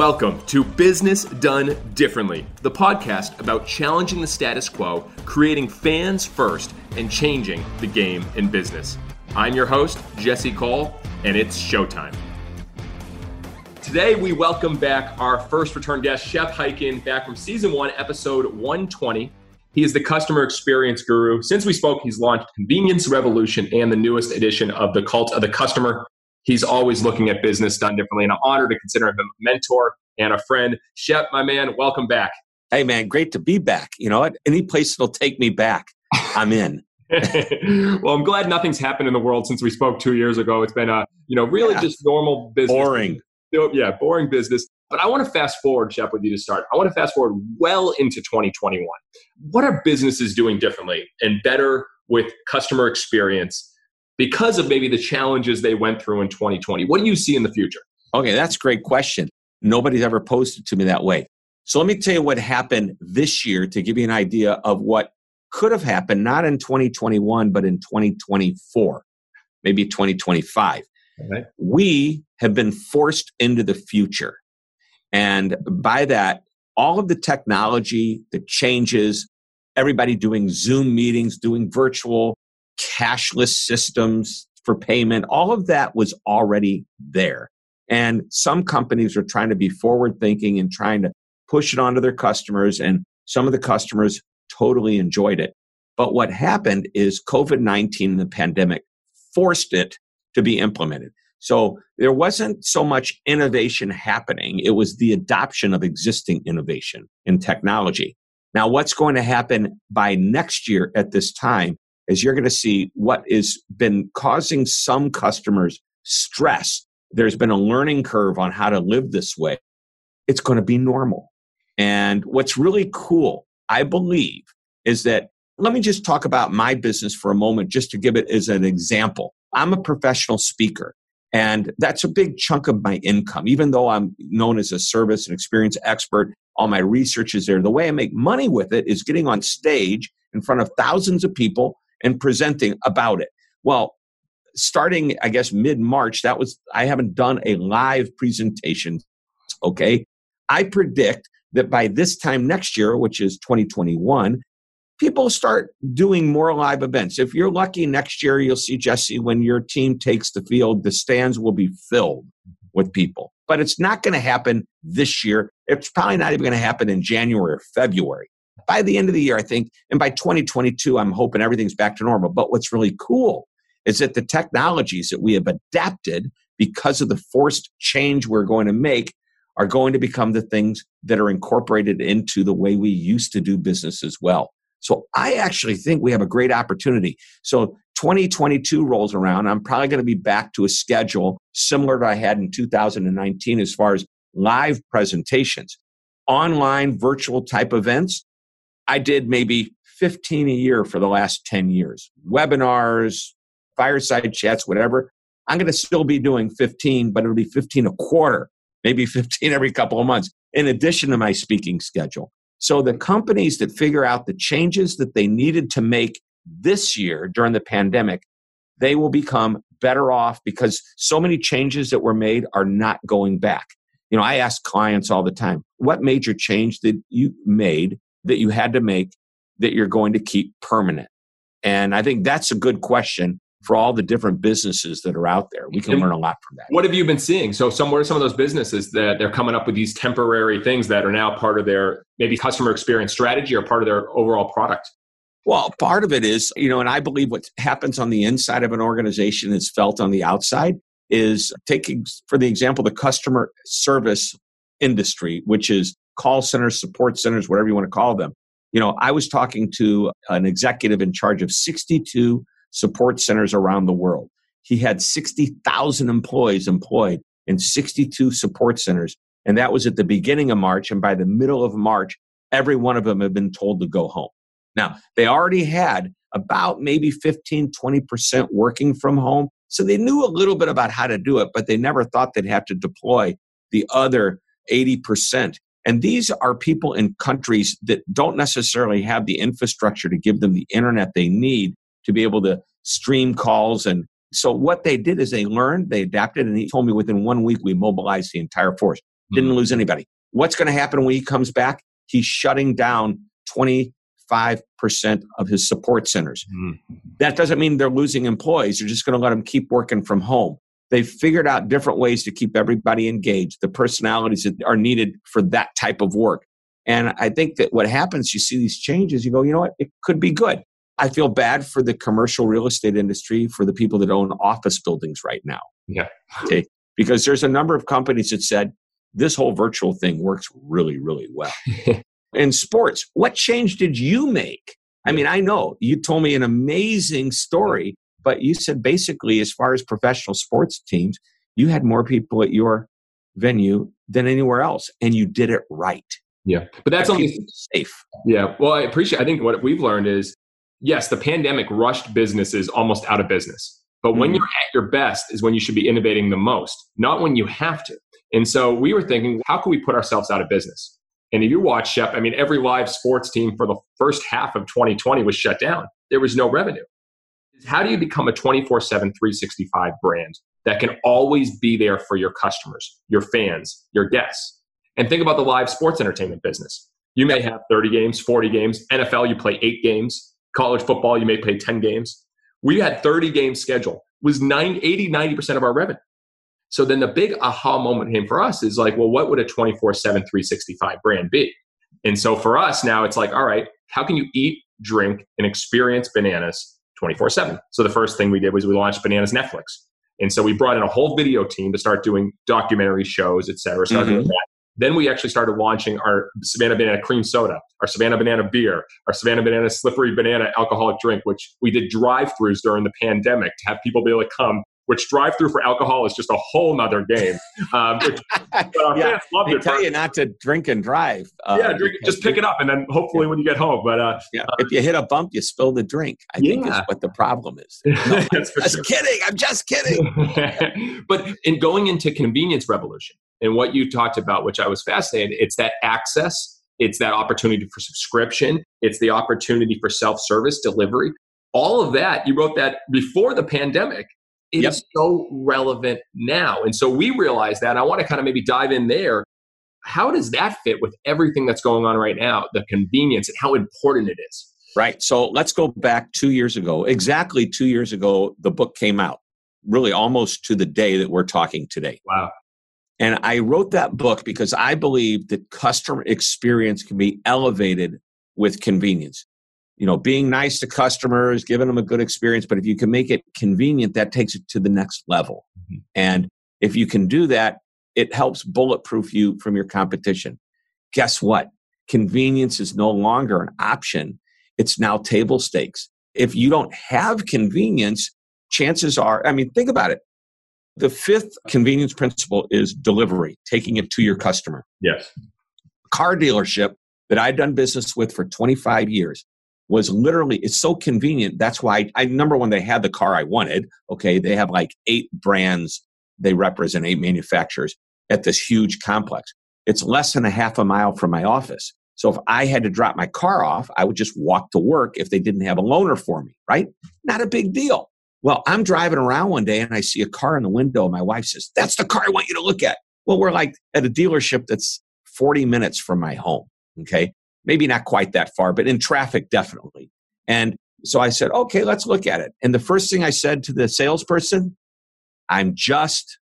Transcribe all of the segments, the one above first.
Welcome to Business Done Differently, the podcast about challenging the status quo, creating fans first, and changing the game in business. I'm your host, Jesse Cole, and it's showtime. Today, we welcome back our first return guest, Shep Hyken, back from season one, episode 120. He is the customer experience guru. Since we spoke, he's launched Convenience Revolution and the newest edition of the Cult of the Customer. He's always looking at business done differently, and I'm honored to consider him a mentor and a friend. Shep, my man, welcome back. Hey, man, great to be back. You know, any place that'll take me back, I'm in. well, I'm glad nothing's happened in the world since we spoke two years ago. It's been a, you know, really yeah. just normal business. Boring. Yeah, boring business. But I want to fast forward, Shep, with you to start. I want to fast forward well into 2021. What are businesses doing differently and better with customer experience because of maybe the challenges they went through in 2020? What do you see in the future? Okay, that's a great question. Nobody's ever posed it to me that way. So let me tell you what happened this year to give you an idea of what could have happened, not in 2021, but in 2024, maybe 2025. Okay. We have been forced into the future. And by that, all of the technology, the changes, everybody doing Zoom meetings, doing virtual, cashless systems for payment, all of that was already there. And some companies are trying to be forward thinking and trying to push it onto their customers. And some of the customers totally enjoyed it. But what happened is COVID 19 the pandemic forced it to be implemented. So there wasn't so much innovation happening, it was the adoption of existing innovation in technology. Now, what's going to happen by next year at this time is you're going to see what has been causing some customers stress. There's been a learning curve on how to live this way. It's going to be normal. And what's really cool, I believe, is that let me just talk about my business for a moment, just to give it as an example. I'm a professional speaker, and that's a big chunk of my income. Even though I'm known as a service and experience expert, all my research is there. The way I make money with it is getting on stage in front of thousands of people and presenting about it. Well, starting, I guess, mid March, that was, I haven't done a live presentation. Okay. I predict that by this time next year, which is 2021, people start doing more live events. If you're lucky next year, you'll see Jesse when your team takes the field, the stands will be filled with people. But it's not going to happen this year. It's probably not even going to happen in January or February by the end of the year, I think, and by 2022, I'm hoping everything's back to normal. But what's really cool is that the technologies that we have adapted because of the forced change we're going to make are going to become the things that are incorporated into the way we used to do business as well. So I actually think we have a great opportunity. So 2022 rolls around, I'm probably going to be back to a schedule similar to I had in 2019 as far as live presentations, online virtual type events. I did maybe 15 a year for the last 10 years. Webinars, fireside chats, whatever. I'm going to still be doing 15, but it'll be 15 a quarter, maybe 15 every couple of months, in addition to my speaking schedule. So the companies that figure out the changes that they needed to make this year during the pandemic, they will become better off because so many changes that were made are not going back. You know, I ask clients all the time, what major change did you made that you had to make that you're going to keep permanent? And I think that's a good question for all the different businesses that are out there. We can and learn a lot from that. What have you been seeing? So, some what are some of those businesses that they're coming up with these temporary things that are now part of their maybe customer experience strategy or part of their overall product? Well, part of it is, you know, and I believe what happens on the inside of an organization is felt on the outside. Is taking, for the example, the customer service industry, which is call centers, support centers, whatever you want to call them. You know, I was talking to an executive in charge of 62 support centers around the world. He had 60,000 employees employed in 62 support centers. And that was at the beginning of March. And by the middle of March, every one of them had been told to go home. Now, they already had about maybe 15, 20% working from home. So they knew a little bit about how to do it, but they never thought they'd have to deploy the other 80%. And these are people in countries that don't necessarily have the infrastructure to give them the internet they need to be able to stream calls. And so what they did is they learned, they adapted, and he told me within one week we mobilized the entire force. Didn't lose anybody. What's going to happen when he comes back? He's shutting down 25% of his support centers. Mm. That doesn't mean they're losing employees. They're just going to let them keep working from home. They've figured out different ways to keep everybody engaged, the personalities that are needed for that type of work. And I think that what happens, you see these changes, you go, you know what, it could be good. I feel bad for the commercial real estate industry, for the people that own office buildings right now. Yeah. Okay. Because there's a number of companies that said this whole virtual thing works really, really well. In sports, what change did you make? I mean, I know you told me an amazing story, but you said basically, as far as professional sports teams, you had more people at your venue than anywhere else, and you did it right. Yeah, but that's only safe. Yeah, well, I appreciate. I think what we've learned is, yes, the pandemic rushed businesses almost out of business. But when mm you're at your best is when you should be innovating the most, not when you have to. And so we were thinking, how can we put ourselves out of business? And if you watch Shep, I mean, every live sports team for the first half of 2020 was shut down. There was no revenue. How do you become a 24 7, 365 brand that can always be there for your customers, your fans, your guests? And think about the live sports entertainment business. You may have 30 games, 40 games. NFL, you play eight games. College football, you may play 10 games. We had 30 game schedule, was 90, 80, 90% of our revenue. So then the big aha moment came for us is like, well, what would a 24 7, 365 brand be? And so for us now, it's like, all right, how can you eat, drink, and experience bananas 24 7? So the first thing we did was we launched Bananas Netflix. And so we brought in a whole video team to start doing documentary shows, et cetera. Mm-hmm. doing that. Then we actually started launching our Savannah Banana Cream Soda, our Savannah Banana Beer, our Savannah Banana Slippery Banana Alcoholic Drink, which we did drive throughs during the pandemic to have people be able to come which drive through for alcohol is just a whole nother game. Um, which, yeah, they it. tell you not to drink and drive. Uh, yeah, drink, just pick it up and then hopefully when you get home. But uh, yeah, uh, if you hit a bump, you spill the drink. I yeah. think is what the problem is. No, I'm just sure. kidding. I'm just kidding. but in going into convenience revolution and what you talked about, which I was fascinated, it's that access. It's that opportunity for subscription. It's the opportunity for self service delivery. All of that, you wrote that before the pandemic it yep. is so relevant now. And so we realize that. I want to kind of maybe dive in there. How does that fit with everything that's going on right now, the convenience and how important it is? Right. So let's go back two years ago. Exactly two years ago, the book came out, really almost to the day that we're talking today. Wow. And I wrote that book because I believe that customer experience can be elevated with convenience. You know being nice to customers giving them a good experience but if you can make it convenient that takes it to the next level. Mm-hmm. and if you can do that it helps bulletproof you from your competition. Guess what? Convenience is no longer an option. It's now table stakes. If you don't have convenience chances are i mean think about it the fifth convenience principle is delivery taking it to your customer. Yes. Car dealership that i'd done business with for 25 years was literally it's so convenient that's why I, I, number one they had the car i wanted okay? They have like eight brands. They represent eight manufacturers at this huge complex. It's less than a half a mile from my office. So if i had to drop my car off i would just walk to work if they didn't have a loaner for me right? Not a big deal well i'm driving around one day and i see a car in the window my wife says that's the car i want you to look at well we're like at a dealership that's 40 minutes from my home okay maybe not quite that far, but in traffic, definitely. And so I said, okay, let's look at it. And the first thing I said to the salesperson, I'm just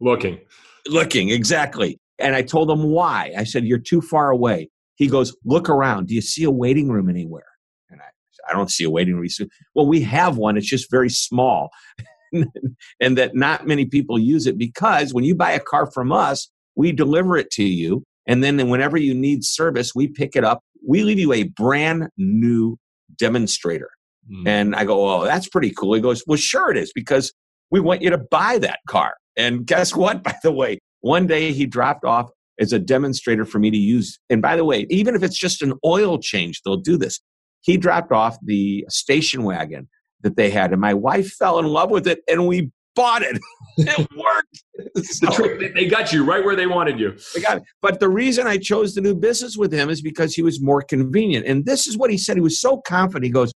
looking. Looking, exactly. And I told him why. I said, You're too far away. He goes, Look around. Do you see a waiting room anywhere? I, don't see a waiting room. Well, we have one. It's just very small. and that not many people use it because when you buy a car from us, we deliver it to you and then whenever you need service, we pick it up. We leave you a brand new demonstrator. Mm. And I go, Oh, that's pretty cool. He goes, Well, sure it is because we want you to buy that car. And guess what? By the way, one day he dropped off as a demonstrator for me to use. And by the way, even if it's just an oil change, they'll do this. He dropped off the station wagon that they had, and my wife fell in love with it, and we bought it. it worked. so, the they got you right where they wanted you. They got it. But the reason I chose to do business with him is because he was more convenient. And this is what he said. He was so confident. He goes,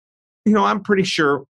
You know, I'm pretty sure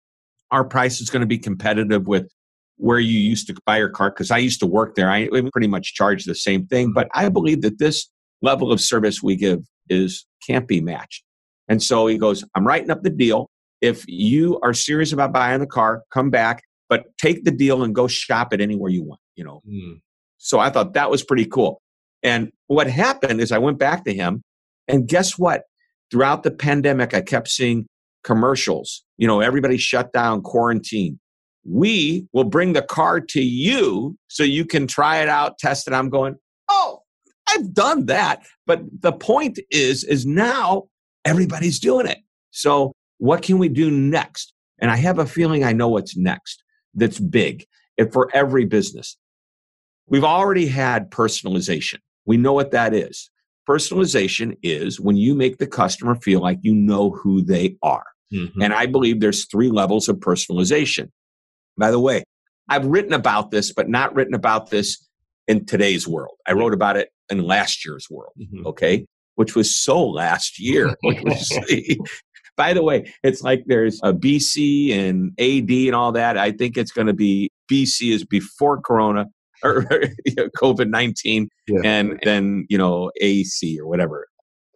our price is going to be competitive with where you used to buy your car because I used to work there. I pretty much charge the same thing, but I believe that this level of service we give is can't be matched. And so he goes, I'm writing up the deal. If you are serious about buying the car, come back, but take the deal and go shop it anywhere you want, you know. Mm. So I thought that was pretty cool. And what happened is I went back to him and guess what? Throughout the pandemic, I kept seeing commercials. You know, everybody shut down, quarantine. We will bring the car to you so you can try it out, test it. I'm going, oh, I've done that. But the point is, is now everybody's doing it. So what can we do next? And I have a feeling I know what's next that's big and for every business. We've already had personalization. We know what that is. Personalization is when you make the customer feel like you know who they are. Mm-hmm. And I believe there's three levels of personalization. By the way, I've written about this, but not written about this in today's world. I wrote about it in last year's world, mm-hmm. okay, which was so last year. by the way, it's like there's a BC and AD and all that. I think it's going to be BC is before Corona or COVID 19 yeah. and then, you know, AC or whatever.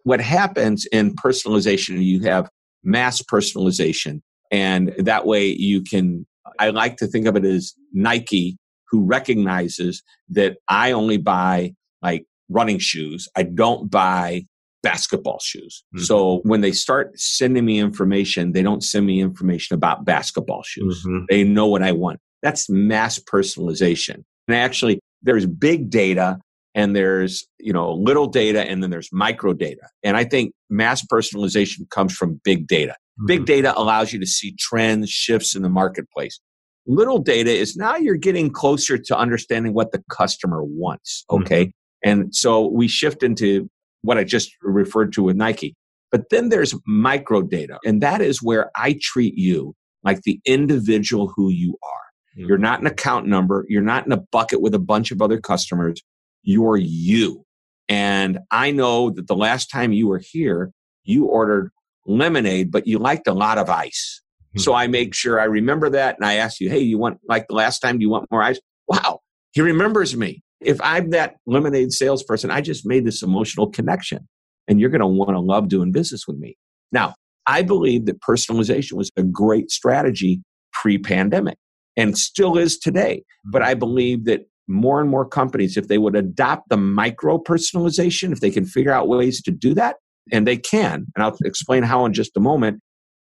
What happens in personalization, you have mass personalization. And that way you can, I like to think of it as Nike, who recognizes that I only buy like running shoes. I don't buy basketball shoes. Mm-hmm. So when they start sending me information, they don't send me information about basketball shoes. Mm-hmm. They know what I want. That's mass personalization. And actually, there's big data and there's you know little data and then there's micro data and i think mass personalization comes from big data mm-hmm. big data allows you to see trends shifts in the marketplace little data is now you're getting closer to understanding what the customer wants okay mm-hmm. and so we shift into what i just referred to with nike but then there's micro data and that is where i treat you like the individual who you are Mm-hmm. You're not an account number. You're not in a bucket with a bunch of other customers. You're you. And I know that the last time you were here, you ordered lemonade, but you liked a lot of ice. Mm-hmm. So I make sure I remember that. And I ask you, hey, you want, like the last time, do you want more ice? Wow, he remembers me. If I'm that lemonade salesperson, I just made this emotional connection. And you're going to want to love doing business with me. Now, I believe that personalization was a great strategy pre pandemic and still is today. But mm-hmm. I believe that more and more companies, if they would adopt the micro personalization, if they can figure out ways to do that, and they can, and I'll explain how in just a moment.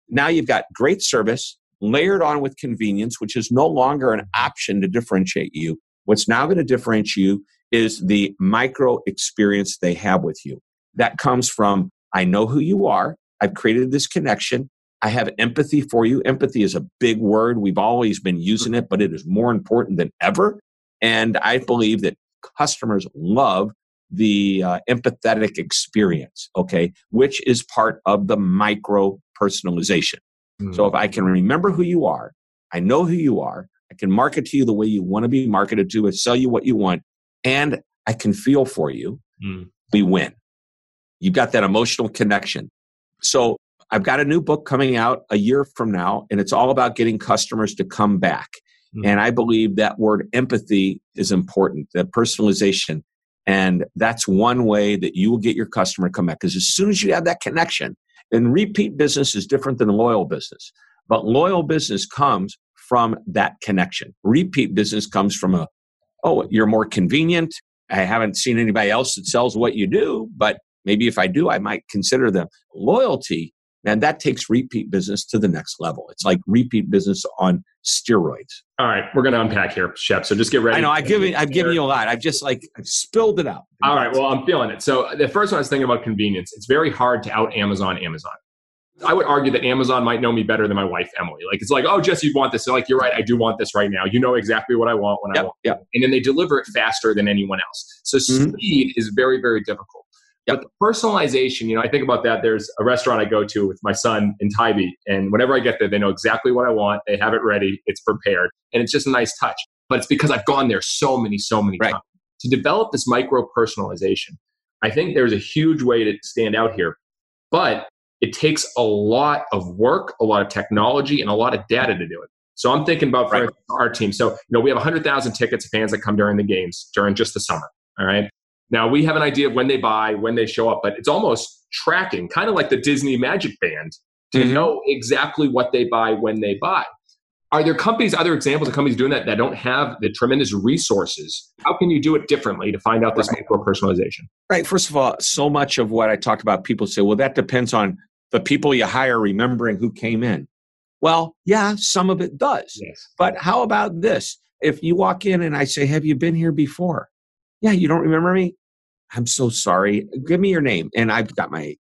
Now you've got great service layered on with convenience, which is no longer an option to differentiate you. What's now going to differentiate you is the micro experience they have with you. That comes from, I know who you are. I've created this connection. I have empathy for you. Empathy is a big word. We've always been using it, but it is more important than ever. And I believe that customers love the uh, empathetic experience, okay, which is part of the micro personalization. Mm-hmm. So if I can remember who you are, I know who you are, I can market to you the way you want to be marketed to, and sell you what you want, and I can feel for you, mm. we win. You've got that emotional connection. So I've got a new book coming out a year from now, and it's all about getting customers to come back. Mm-hmm. And I believe that word empathy is important, that personalization. And that's one way that you will get your customer to come back. Because as soon as you have that connection, and repeat business is different than loyal business, but loyal business comes from that connection. Repeat business comes from a, oh, you're more convenient. I haven't seen anybody else that sells what you do, but maybe if I do, I might consider them. Loyalty and that takes repeat business to the next level. It's like repeat business on steroids. All right, we're going to unpack here, Shep. So just get ready. I know I've given I've given you a lot. I've just like I've spilled it out. All right, well I'm feeling it. So the first one I was thinking about convenience. It's very hard to out Amazon Amazon. I would argue that Amazon might know me better than my wife Emily. Like it's like, oh Jesse, you'd want this? So like you're right, I do want this right now. You know exactly what I want when yep, I want. Yep. And then they deliver it faster than anyone else. So mm-hmm. speed is very very difficult. But the personalization, you know, I think about that. There's a restaurant I go to with my son in Tybee, and whenever I get there, they know exactly what I want. They have it ready, it's prepared, and it's just a nice touch. But it's because I've gone there so many, so many right. times. To develop this micro personalization, I think there's a huge way to stand out here. But it takes a lot of work, a lot of technology, and a lot of data to do it. So I'm thinking about for Right. our team. So, you know, we have 100,000 tickets fans that come during the games during just the summer. All right. Now we have an idea of when they buy, when they show up, but it's almost tracking, kind of like the Disney Magic Band, to Mhm. know exactly what they buy when they buy. Are there companies, other examples of companies doing that that don't have the tremendous resources? How can you do it differently to find out this Right. micro personalization? Right. First of all, so much of what I talked about, people say, well, that depends on the people you hire remembering who came in. Well, yeah, some of it does. Yes. But how about this? If you walk in and I say, Have you been here before? Yeah, you don't remember me? I'm so sorry. Give me your name. And I've got my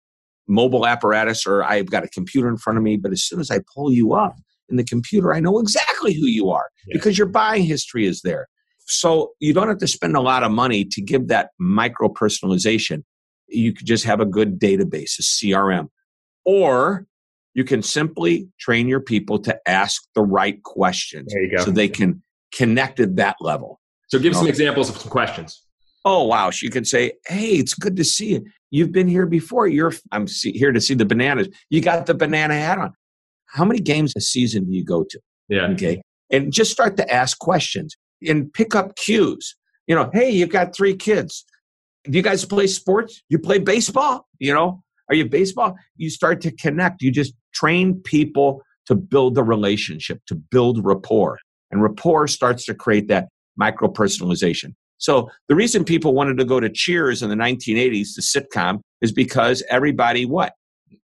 mobile apparatus or I've got a computer in front of me. But as soon as I pull you up in the computer, I know exactly who you are Yes. because your buying history is there. So you don't have to spend a lot of money to give that micro personalization. You could just have a good database, a CRM. Or you can simply train your people to ask the right questions There you go. so they can connect at that level. So give some examples of some questions. Oh wow! She could say, "Hey, it's good to see you. You've been here before. You're I'm see, here to see the bananas. You got the banana hat on. How many games a season do you go to? Yeah. Okay, and just start to ask questions and pick up cues. You know, hey, you've got three kids. Do you guys play sports? You play baseball? You know, are you baseball? You start to connect. You just train people to build the relationship, to build rapport, and rapport starts to create that micro personalization. So the reason people wanted to go to Cheers in the 1980s, the sitcom, is because everybody what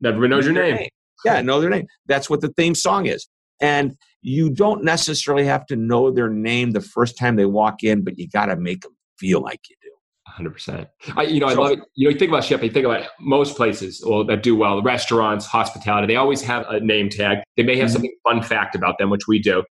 Everybody knows your their name. Yeah, know their name. That's what the theme song is. And you don't necessarily have to know their name the first time they walk in, but you got to make them feel like you do. Hundred percent. I, you know, I So- love it. You know, you think about shipping. You think about most places well, that do well, restaurants, hospitality. They always have a name tag. They may have Mhm. something fun fact about them, which we do.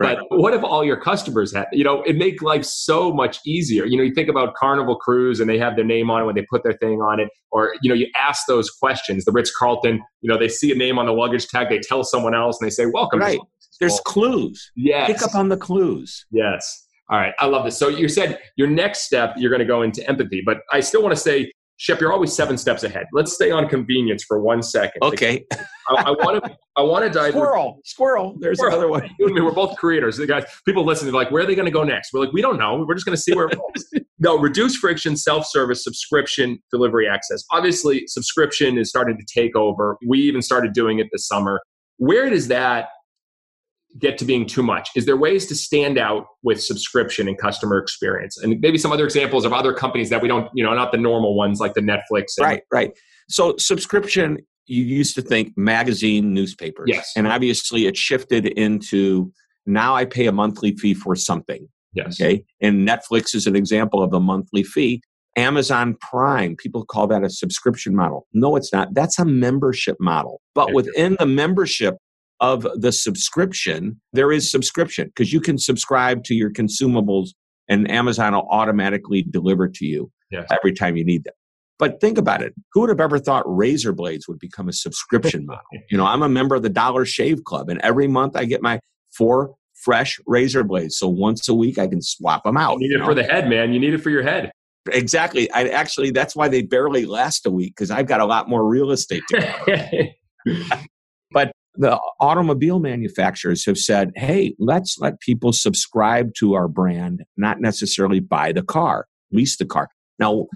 Right. But what if all your customers had? You know, it make life so much easier. You know, you think about Carnival Cruise, and they have their name on it when they put their thing on it, or you know, you ask those questions. The Ritz Carlton. You know, they see a name on the luggage tag, they tell someone else, and they say, "Welcome." Right. There's clues. yes. Pick up on the clues. Yes. All right. I love this. So you said your next step, you're going to go into empathy, but I still want to say, Shep, you're always seven steps ahead. Let's stay on convenience for one second. Okay. I, want to. I want to dive. Squirrel. Squirrel. There's Squirrel. another one. You and me, we're both creators. The guys, people listening, they're like, where are they going to go next? We're like, we don't know. We're just going to see where it goes. no, reduce friction, self-service, subscription, delivery access. Obviously, subscription is starting to take over. We even started doing it this summer. Where does that get to being too much? Is there ways to stand out with subscription and customer experience? And maybe some other examples of other companies that we don't, you know, not the normal ones like the Netflix. and- Right, right. So subscription, you used to think magazine, newspapers. Yes. And obviously it shifted into now I pay a monthly fee for something. Yes. Okay. And Netflix is an example of a monthly fee. Amazon Prime, people call that a subscription model. No, it's not. That's a membership model. But within the membership of the subscription, there is subscription because you can subscribe to your consumables and Amazon will automatically deliver to you Yes. every time you need them. But think about it. Who would have ever thought razor blades would become a subscription model? You know, I'm a member of the Dollar Shave Club, and every month I get my four fresh razor blades. So once a week I can swap them out. You need you it know? for the head, man. You need it for your head. Exactly. I actually that's why they barely last a week because I've got a lot more real estate to cover. but the automobile manufacturers have said, hey, let's let people subscribe to our brand, not necessarily buy the car, lease the car. Now,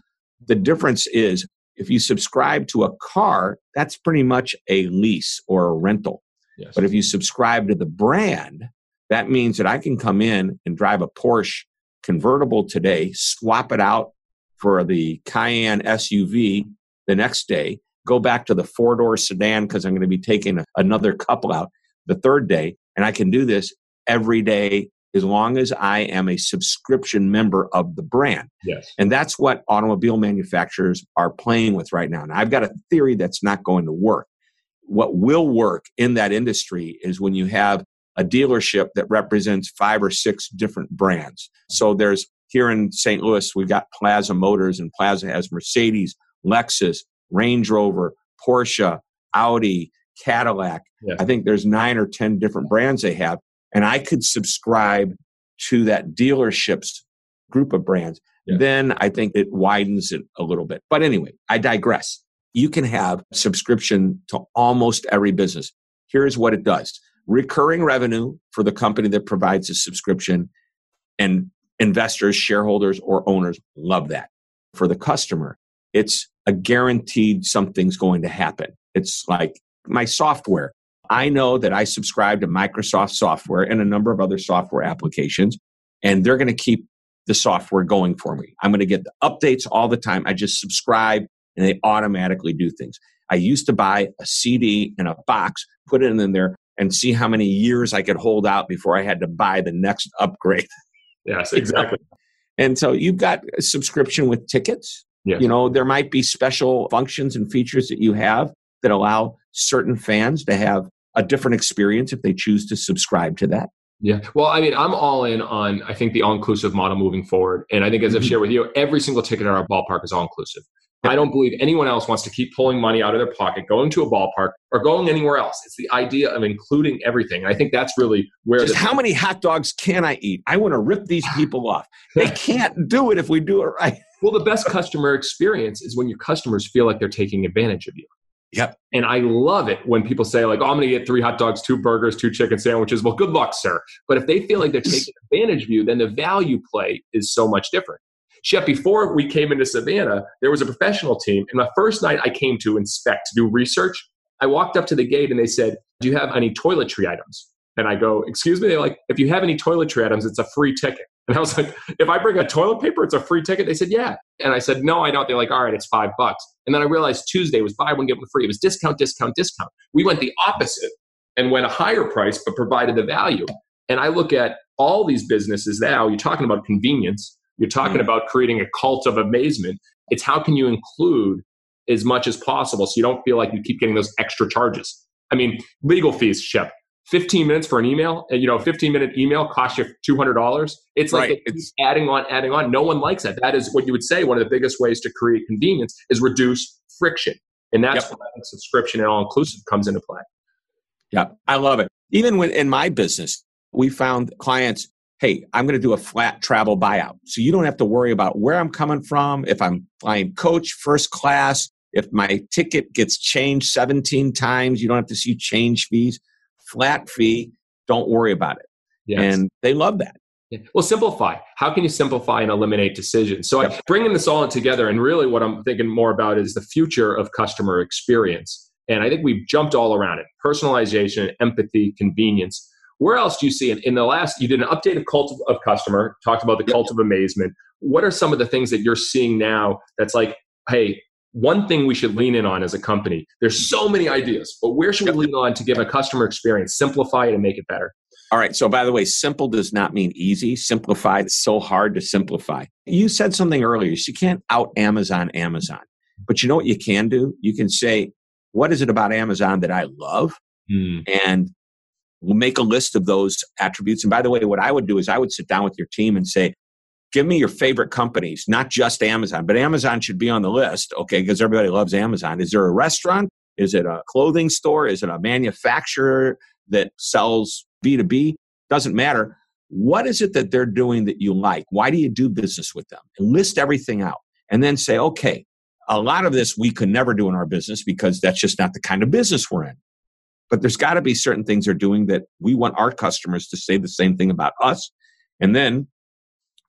the difference is if you subscribe to a car, that's pretty much a lease or a rental. yes. But if you subscribe to the brand, that means that I can come in and drive a Porsche convertible today, swap it out for the Cayenne SUV the next day, go back to the four door sedan because I'm going to be taking a- another couple out the third day. And I can do this every day as long as I am a subscription member of the brand. yes. And that's what automobile manufacturers are playing with right now. And I've got a theory that's not going to work. What will work in that industry is when you have a dealership that represents five or six different brands. So there's here in St. Louis, we've got Plaza Motors, and Plaza has Mercedes, Lexus, Range Rover, Porsche, Audi, Cadillac. Yes. I think there's nine or 10 different brands they have. And I could subscribe to that dealership's group of brands. Yeah. Then I think it widens it a little bit. But anyway, I digress. You can have subscription to almost every business. Here's what it does recurring revenue for the company that provides a subscription, and investors, shareholders, or owners love that. For the customer, it's a guaranteed something's going to happen. It's like my software. I know that I subscribe to Microsoft software and a number of other software applications, and they're going to keep the software going for me. I'm going to get the updates all the time. I just subscribe and they automatically do things. I used to buy a CD in a box, put it in there, and see how many years I could hold out before I had to buy the next upgrade. Yes, exactly. and so you've got a subscription with tickets. Yes. You know, there might be special functions and features that you have that allow certain fans to have a different experience if they choose to subscribe to that. Yeah. Well, I mean, I'm all in on, I think, the all inclusive model moving forward. And I think, as I've mm-hmm. shared with you, every single ticket at our ballpark is all inclusive. I don't believe anyone else wants to keep pulling money out of their pocket, going to a ballpark, or going anywhere else. It's the idea of including everything. And I think that's really where. Just how many hot dogs can I eat? I want to rip these people off. They can't do it if we do it right. Well, the best customer experience is when your customers feel like they're taking advantage of you. Yep. And I love it when people say, like, oh, I'm going to get three hot dogs, two burgers, two chicken sandwiches. Well, good luck, sir. But if they feel like they're taking advantage of you, then the value play is so much different. Shep, before we came into Savannah, there was a professional team. And the first night I came to inspect, to do research, I walked up to the gate and they said, Do you have any toiletry items? And I go, Excuse me? They're like, If you have any toiletry items, it's a free ticket. And I was like, If I bring a toilet paper, it's a free ticket? They said, Yeah. And I said, No, I don't. They're like, All right, it's five bucks. And then I realized Tuesday was buy one, get one free. It was discount, discount, discount. We went the opposite and went a higher price, but provided the value. And I look at all these businesses now, you're talking about convenience you're talking mm about creating a cult of amazement. It's how can you include as much as possible so you don't feel like you keep getting those extra charges. I mean, legal fees, Shep. 15 minutes for an email, and you know, 15 minute email costs you $200. It's like right. it's adding on, adding on. No one likes that. That is what you would say one of the biggest ways to create convenience is reduce friction. And that's yep. where subscription and all inclusive comes into play. Yeah, I love it. Even when in my business, we found clients hey, I'm going to do a flat travel buyout. So you don't have to worry about where I'm coming from, if I'm flying coach, first class, if my ticket gets changed 17 times, you don't have to see change fees. Flat fee, don't worry about it. Yes. And they love that. Well, simplify. How can you simplify and eliminate decisions? So, yep. bringing this all together, and really what I'm thinking more about is the future of customer experience. And I think we've jumped all around it personalization, empathy, convenience. Where else do you see it? In the last, you did an update of cult of customer, talked about the cult of amazement. What are some of the things that you're seeing now that's like, hey, one thing we should lean in on as a company? There's so many ideas, but where should we lean on to give a customer experience, simplify it, and make it better? All right. So, by the way, simple does not mean easy. Simplified is so hard to simplify. You said something earlier. You can't out Amazon Amazon. But you know what you can do? You can say, what is it about Amazon that I love? Mm. And We'll make a list of those attributes. And by the way, what I would do is I would sit down with your team and say, give me your favorite companies, not just Amazon, but Amazon should be on the list, okay, because everybody loves Amazon. Is there a restaurant? Is it a clothing store? Is it a manufacturer that sells B2B? Doesn't matter. What is it that they're doing that you like? Why do you do business with them? And list everything out. And then say, okay, a lot of this we could never do in our business because that's just not the kind of business we're in. But there's got to be certain things they're doing that we want our customers to say the same thing about us. And then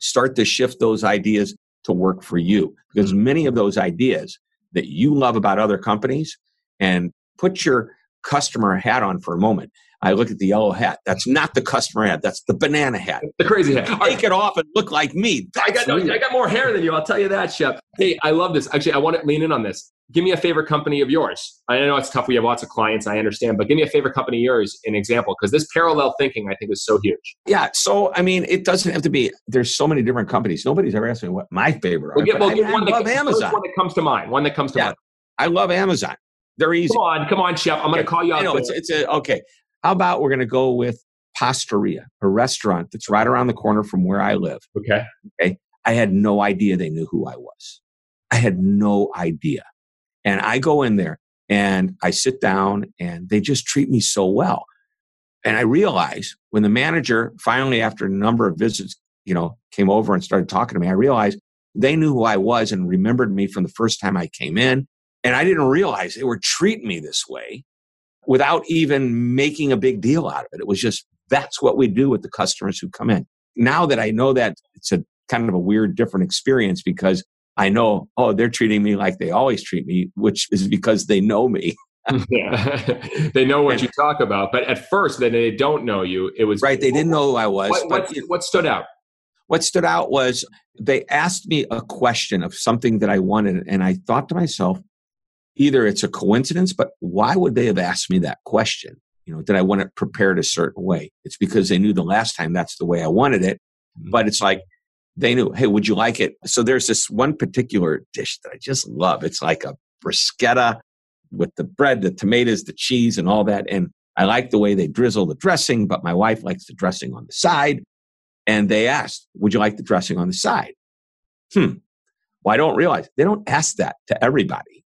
start to shift those ideas to work for you. Because mm-hmm. many of those ideas that you love about other companies and put your customer hat on for a moment. I look at the yellow hat. That's not the customer hat. That's the banana hat. The crazy hat. Take it off and look like me. I got, no, I got more hair than you. I'll tell you that, Shep. Hey, I love this. Actually, I want to lean in on this. Give me a favorite company of yours. I know it's tough. We have lots of clients. I understand, but give me a favorite company of yours, an example, because this parallel thinking I think is so huge. Yeah. So I mean, it doesn't have to be. There's so many different companies. Nobody's ever asked me what my favorite. Well, get, well, I, one I love that, Amazon. One that comes to mind. One that comes to yeah, mind. I love Amazon. They're easy. Come on, come on, Shep. I'm going to call you out. I know, it's, it's a, okay. How about we're going to go with Pastaria, a restaurant that's right around the corner from where I live. Okay. Okay. I had no idea they knew who I was. I had no idea. And I go in there and I sit down and they just treat me so well. And I realize when the manager finally, after a number of visits, you know, came over and started talking to me, I realized they knew who I was and remembered me from the first time I came in. And I didn't realize they were treating me this way without even making a big deal out of it. It was just that's what we do with the customers who come in. Now that I know that it's a kind of a weird, different experience because I know, oh, they're treating me like they always treat me, which is because they know me. yeah. they know what and, you talk about. But at first, then they don't know you. It was right. They didn't know who I was. What, but, what, what stood out? What stood out was they asked me a question of something that I wanted. And I thought to myself, either it's a coincidence, but why would they have asked me that question? You know, did I want it prepared a certain way? It's because they knew the last time that's the way I wanted it. Mm-hmm. But it's like they knew, hey, would you like it? So there's this one particular dish that I just love. It's like a bruschetta with the bread, the tomatoes, the cheese, and all that. And I like the way they drizzle the dressing, but my wife likes the dressing on the side. And they asked, Would you like the dressing on the side? Hmm. Well, I don't realize they don't ask that to everybody,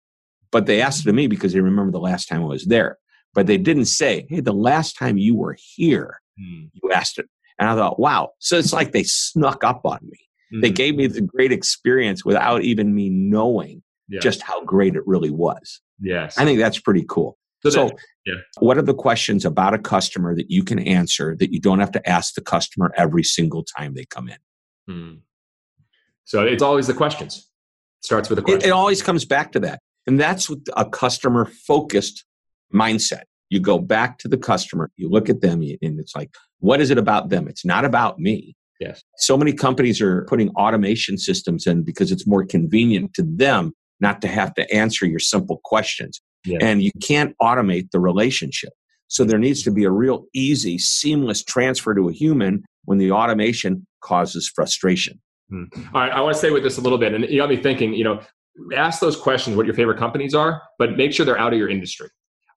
but they asked it to me because they remember the last time I was there. But they didn't say, Hey, the last time you were here, hmm. you asked it. And I thought, wow. So it's like they snuck up on me. Mm-hmm. They gave me the great experience without even me knowing yeah. just how great it really was. Yes. I think that's pretty cool. So, so yeah. what are the questions about a customer that you can answer that you don't have to ask the customer every single time they come in? Hmm. So it's always the questions. It starts with a question. It, it always comes back to that. And that's what a customer focused mindset. You go back to the customer, you look at them, and it's like, what is it about them? It's not about me. Yes. So many companies are putting automation systems in because it's more convenient to them not to have to answer your simple questions. Yeah. And you can't automate the relationship. So there needs to be a real easy, seamless transfer to a human when the automation causes frustration. Hmm. All right, I want to stay with this a little bit. And you got me thinking, you know, ask those questions what your favorite companies are, but make sure they're out of your industry.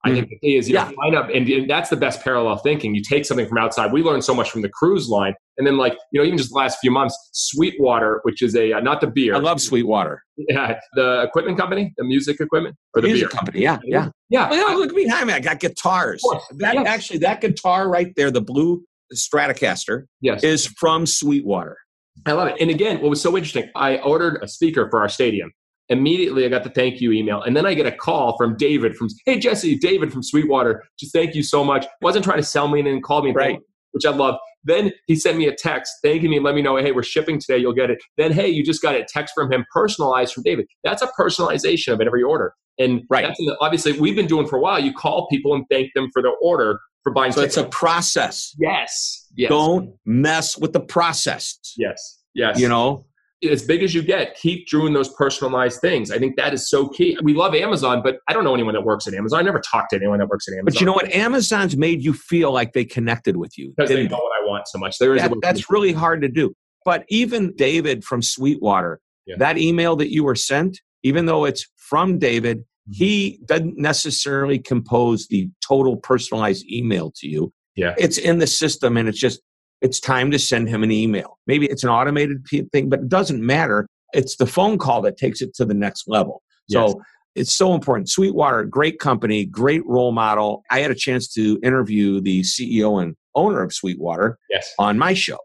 I think mm-hmm. the key is you yeah. know, line up, and, and, that's the best parallel thinking. You take something from outside. We learned so much from the cruise line, and then like you know, even just the last few months, Sweetwater, which is a uh, not the beer. I love Sweetwater. Yeah, the equipment company, the music equipment, or the music beer. company. Yeah, yeah, yeah. Well, look behind me. I got guitars. That yes. actually, that guitar right there, the blue Stratocaster, yes. is from Sweetwater. I love it. And again, what was so interesting, I ordered a speaker for our stadium immediately I got the thank you email. And then I get a call from David from, hey, Jesse, David from Sweetwater. Just thank you so much. Wasn't trying to sell me and call me, right. which I love. Then he sent me a text thanking me let me know, hey, we're shipping today. You'll get it. Then, hey, you just got a text from him personalized from David. That's a personalization of every order. And right. that's the, obviously we've been doing for a while. You call people and thank them for their order for buying. So tickets. it's a process. Yes. Yes. Don't mess with the process. Yes. Yes. You know, as big as you get, keep doing those personalized things. I think that is so key. We love Amazon, but I don't know anyone that works at Amazon. I never talked to anyone that works at Amazon. But you know what? Amazon's made you feel like they connected with you. Because they know what I want so much. There is that, that's really hard to do. But even David from Sweetwater, yeah. that email that you were sent, even though it's from David, mm-hmm. he doesn't necessarily compose the total personalized email to you. Yeah. It's in the system and it's just it's time to send him an email. Maybe it's an automated thing, but it doesn't matter. It's the phone call that takes it to the next level. Yes. So it's so important. Sweetwater, great company, great role model. I had a chance to interview the CEO and owner of Sweetwater yes. on my show.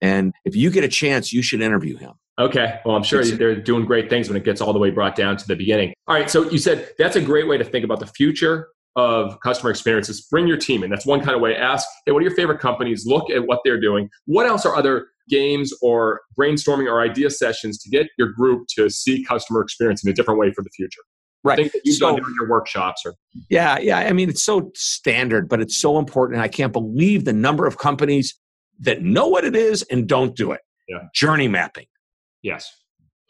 And if you get a chance, you should interview him. Okay. Well, I'm sure it's, they're doing great things when it gets all the way brought down to the beginning. All right. So you said that's a great way to think about the future of customer experiences. Bring your team in. That's one kind of way. Ask, hey, what are your favorite companies? Look at what they're doing. What else are other games or brainstorming or idea sessions to get your group to see customer experience in a different way for the future? Right. Things that you've so, done during your workshops or Yeah, yeah. I mean, it's so standard, but it's so important. And I can't believe the number of companies that know what it is and don't do it. Yeah. Journey mapping. Yes.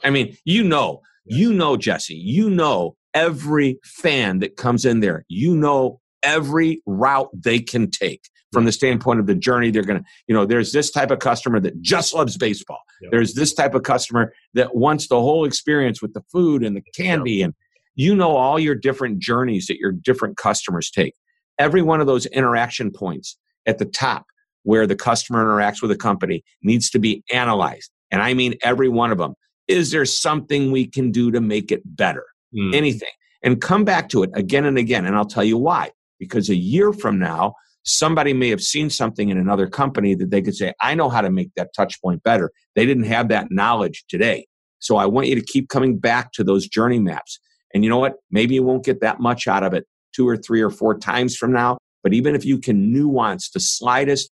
I mean, you know, you know, Jesse, you know every fan that comes in there. You know every route they can take from the standpoint of the journey they're going to you know there's this type of customer that just loves baseball yep. there's this type of customer that wants the whole experience with the food and the candy yep. and you know all your different journeys that your different customers take every one of those interaction points at the top where the customer interacts with a company needs to be analyzed and i mean every one of them is there something we can do to make it better mm. anything, and come back to it again and again. And I'll tell you why. Because a year from now, somebody may have seen something in another company that they could say, I know how to make that touch point better. They didn't have that knowledge today. So I want you to keep coming back to those journey maps. And you know what? Maybe you won't get that much out of it two or three or four times from now. But even if you can nuance the slightest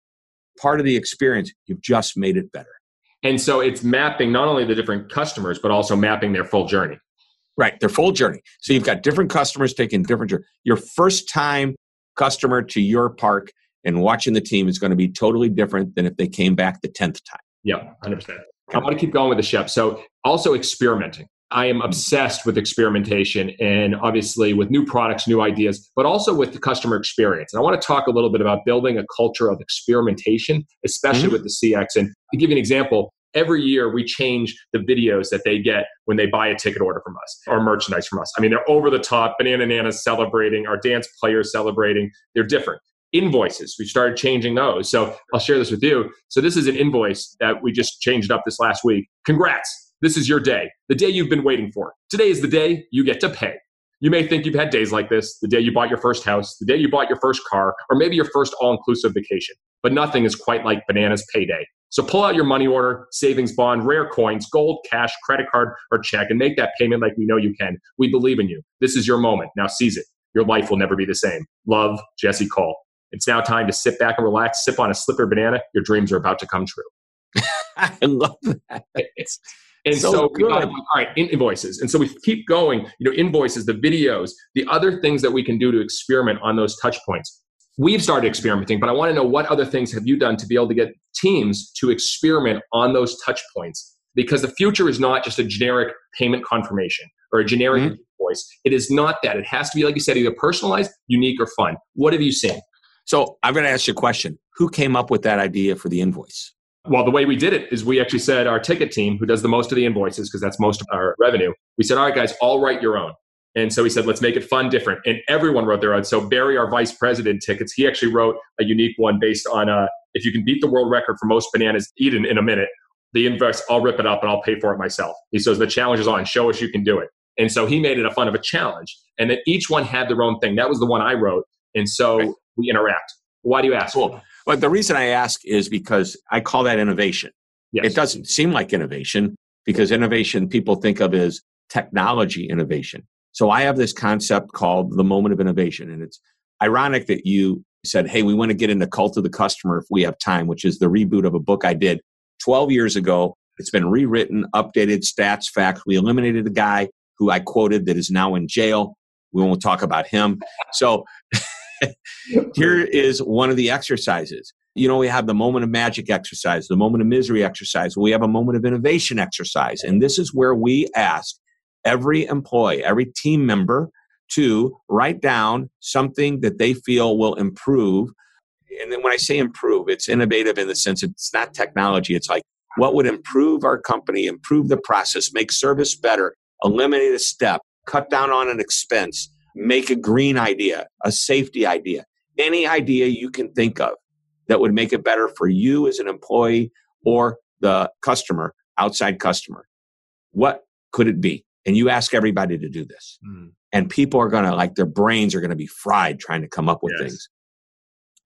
part of the experience, you've just made it better. And so it's mapping not only the different customers, but also mapping their full journey. Right, their full journey. So you've got different customers taking different journey. Your first time customer to your park and watching the team is going to be totally different than if they came back the 10th time. Yeah, 100%. I want to keep going with the chef. So also experimenting. I am obsessed with experimentation and obviously with new products, new ideas, but also with the customer experience. And I want to talk a little bit about building a culture of experimentation, especially mm-hmm. with the CX. And to give you an example, every year we change the videos that they get when they buy a ticket order from us or merchandise from us. I mean, they're over the top, Banana Nana's celebrating, our dance players celebrating. They're different invoices. We started changing those. So I'll share this with you. So this is an invoice that we just changed up this last week. Congrats. This is your day, the day you've been waiting for. Today is the day you get to pay. You may think you've had days like this the day you bought your first house, the day you bought your first car, or maybe your first all inclusive vacation. But nothing is quite like Bananas Payday. So pull out your money order, savings bond, rare coins, gold, cash, credit card, or check and make that payment like we know you can. We believe in you. This is your moment. Now seize it. Your life will never be the same. Love, Jesse Cole. It's now time to sit back and relax, sip on a slipper banana. Your dreams are about to come true. I love that. It's And so, so we got, all right, invoices. And so we keep going, you know, invoices, the videos, the other things that we can do to experiment on those touch points. We've started experimenting, but I want to know what other things have you done to be able to get teams to experiment on those touch points? Because the future is not just a generic payment confirmation or a generic mm-hmm. invoice. It is not that. It has to be, like you said, either personalized, unique, or fun. What have you seen? So I'm going to ask you a question. Who came up with that idea for the invoice? Well, the way we did it is we actually said our ticket team, who does the most of the invoices, because that's most of our revenue, we said, all right, guys, all write your own. And so he said, let's make it fun, different. And everyone wrote their own. So Barry, our vice president tickets, he actually wrote a unique one based on uh, if you can beat the world record for most bananas eaten in a minute, the invoice, I'll rip it up and I'll pay for it myself. He says, the challenge is on. Show us you can do it. And so he made it a fun of a challenge. And then each one had their own thing. That was the one I wrote. And so right. we interact. Why do you ask? Well, but the reason I ask is because I call that innovation. Yes. It doesn't seem like innovation because innovation people think of as technology innovation. So I have this concept called the moment of innovation. And it's ironic that you said, Hey, we want to get into cult of the customer if we have time, which is the reboot of a book I did 12 years ago. It's been rewritten, updated, stats, facts. We eliminated a guy who I quoted that is now in jail. We won't talk about him. So Here is one of the exercises. You know, we have the moment of magic exercise, the moment of misery exercise. We have a moment of innovation exercise. And this is where we ask every employee, every team member to write down something that they feel will improve. And then when I say improve, it's innovative in the sense it's not technology. It's like what would improve our company, improve the process, make service better, eliminate a step, cut down on an expense, make a green idea, a safety idea, any idea you can think of that would make it better for you as an employee or the customer, outside customer. What could it be? And you ask everybody to do this. Mm. And people are going to, like, their brains are going to be fried trying to come up with yes. things.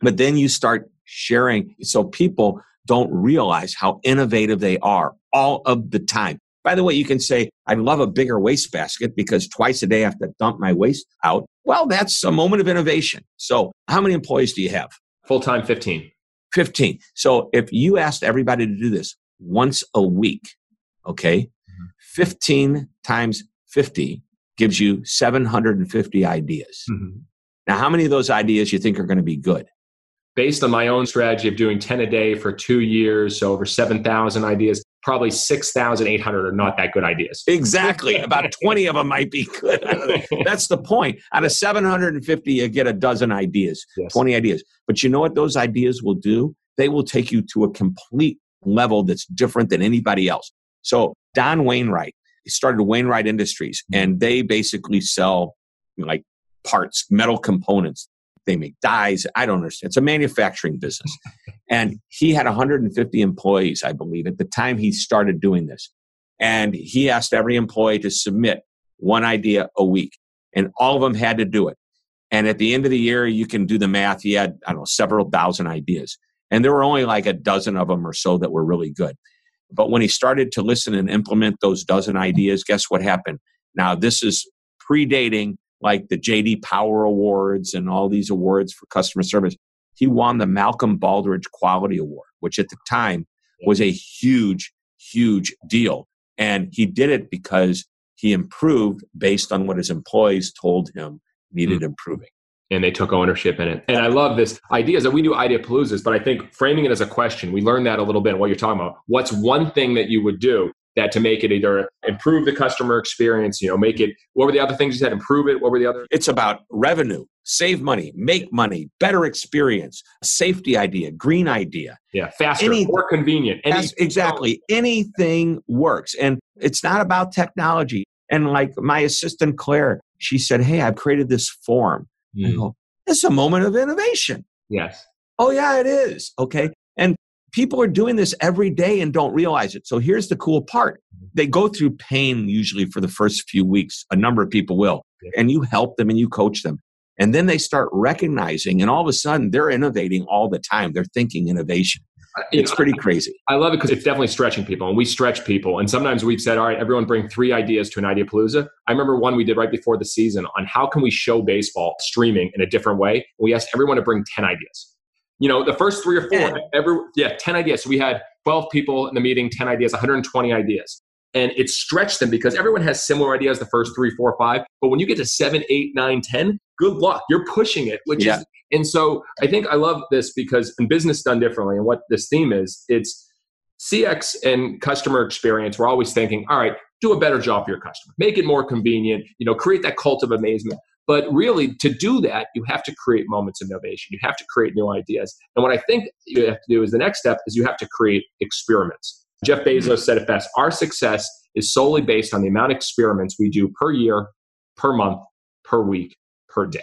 But then you start sharing. So people don't realize how innovative they are all of the time. By the way, you can say, I'd love a bigger wastebasket because twice a day I have to dump my waste out. Well, that's a moment of innovation. So, how many employees do you have? Full time 15. 15. So, if you asked everybody to do this once a week, okay. 15 times 50 gives you 750 ideas. Mm-hmm. Now, how many of those ideas you think are going to be good? Based on my own strategy of doing 10 a day for two years, so over 7,000 ideas, probably 6,800 are not that good ideas. Exactly. About 20 of them might be good. That's the point. Out of 750, you get a dozen ideas, yes. 20 ideas. But you know what those ideas will do? They will take you to a complete level that's different than anybody else. So, Don Wainwright He started Wainwright Industries, mm-hmm. and they basically sell like parts, metal components. They make dies. I don't understand. It's a manufacturing business. And he had 150 employees, I believe, at the time he started doing this. And he asked every employee to submit one idea a week. And all of them had to do it. And at the end of the year, you can do the math. He had, I don't know, several thousand ideas. And there were only like a dozen of them or so that were really good. But when he started to listen and implement those dozen ideas, guess what happened? Now, this is predating like the JD Power Awards and all these awards for customer service. He won the Malcolm Baldrige Quality Award, which at the time was a huge, huge deal. And he did it because he improved based on what his employees told him needed mm. improving. And they took ownership in it. And I love this idea is that we do idea paloozas, but I think framing it as a question, we learned that a little bit what you're talking about. What's one thing that you would do that to make it either improve the customer experience, you know, make it, what were the other things you said? Improve it. What were the other? It's about revenue, save money, make money, better experience, safety idea, green idea. Yeah, faster, more convenient. Any, exactly. Anything works. And it's not about technology. And like my assistant, Claire, she said, Hey, I've created this form. Mm. I go, It's a moment of innovation. Yes. Oh, yeah, it is. Okay. And people are doing this every day and don't realize it. So here's the cool part they go through pain usually for the first few weeks. A number of people will. And you help them and you coach them. And then they start recognizing, and all of a sudden they're innovating all the time. They're thinking innovation. It's pretty crazy. I love it because it's definitely stretching people, and we stretch people. And sometimes we've said, "All right, everyone, bring three ideas to an idea palooza." I remember one we did right before the season on how can we show baseball streaming in a different way. We asked everyone to bring ten ideas you know, the first three or four, every yeah, 10 ideas. So we had 12 people in the meeting, 10 ideas, 120 ideas. And it stretched them because everyone has similar ideas the first three, four, five. But when you get to seven, eight, nine, ten, good luck. You're pushing it, which yeah. is and so I think I love this because in business done differently, and what this theme is, it's CX and customer experience. We're always thinking, all right, do a better job for your customer, make it more convenient, you know, create that cult of amazement. But really, to do that, you have to create moments of innovation. You have to create new ideas. And what I think you have to do is the next step is you have to create experiments. Jeff Bezos said it best our success is solely based on the amount of experiments we do per year, per month, per week, per day.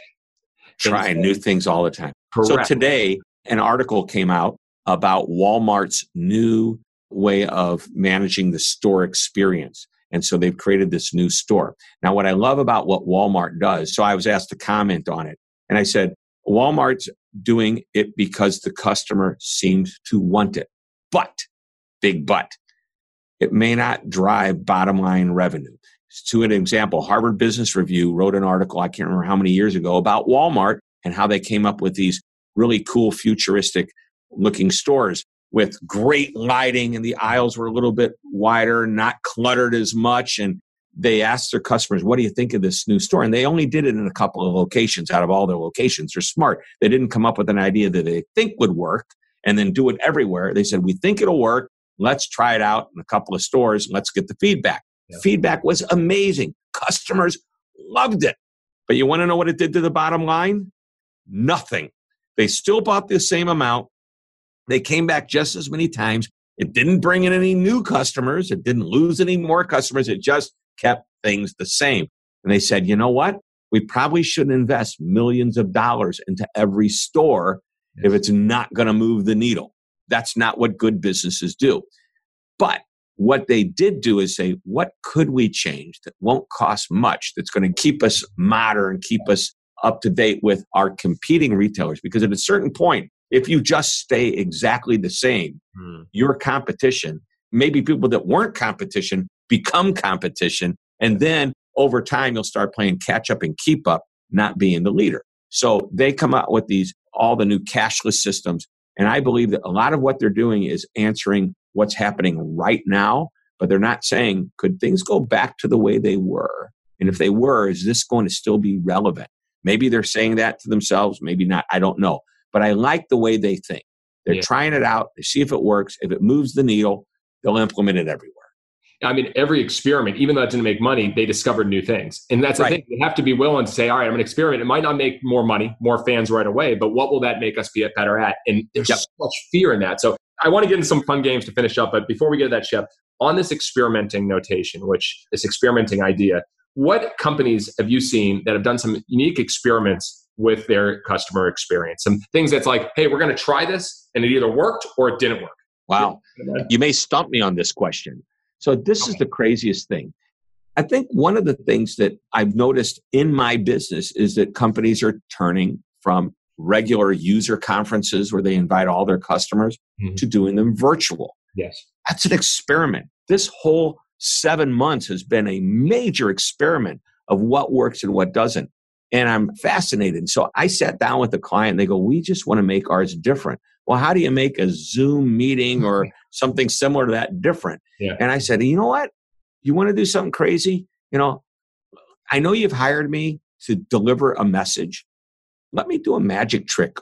Trying new things all the time. Correct. So today, an article came out about Walmart's new way of managing the store experience. And so they've created this new store. Now, what I love about what Walmart does, so I was asked to comment on it. And I said, Walmart's doing it because the customer seems to want it. But, big but, it may not drive bottom line revenue. To an example, Harvard Business Review wrote an article, I can't remember how many years ago, about Walmart and how they came up with these really cool, futuristic looking stores with great lighting and the aisles were a little bit wider, not cluttered as much. And they asked their customers, what do you think of this new store? And they only did it in a couple of locations out of all their locations. They're smart. They didn't come up with an idea that they think would work and then do it everywhere. They said, we think it'll work. Let's try it out in a couple of stores. Let's get the feedback. Yeah. Feedback was amazing. Customers loved it. But you want to know what it did to the bottom line? Nothing. They still bought the same amount. They came back just as many times. It didn't bring in any new customers. It didn't lose any more customers. It just kept things the same. And they said, you know what? We probably shouldn't invest millions of dollars into every store yes. if it's not going to move the needle. That's not what good businesses do. But what they did do is say, what could we change that won't cost much, that's going to keep us modern, keep us up to date with our competing retailers? Because at a certain point, if you just stay exactly the same, hmm. your competition, maybe people that weren't competition become competition. And then over time, you'll start playing catch up and keep up, not being the leader. So they come out with these, all the new cashless systems. And I believe that a lot of what they're doing is answering what's happening right now, but they're not saying, could things go back to the way they were? And if they were, is this going to still be relevant? Maybe they're saying that to themselves, maybe not. I don't know but I like the way they think. They're yeah. trying it out. They see if it works. If it moves the needle, they'll implement it everywhere. I mean, every experiment, even though it didn't make money, they discovered new things. And that's the thing. You have to be willing to say, all right, I'm going to experiment. It might not make more money, more fans right away, but what will that make us be better at? And there's yep. so much fear in that. So I want to get into some fun games to finish up. But before we get to that, Shep, on this experimenting notation, which this experimenting idea, what companies have you seen that have done some unique experiments with their customer experience. Some things that's like, hey, we're going to try this, and it either worked or it didn't work. Wow. You may stump me on this question. So, this okay. is the craziest thing. I think one of the things that I've noticed in my business is that companies are turning from regular user conferences where they invite all their customers mm-hmm. to doing them virtual. Yes. That's an experiment. This whole seven months has been a major experiment of what works and what doesn't. And I'm fascinated. So I sat down with the client and they go, We just want to make ours different. Well, how do you make a Zoom meeting or something similar to that different? Yeah. And I said, You know what? You want to do something crazy? You know, I know you've hired me to deliver a message. Let me do a magic trick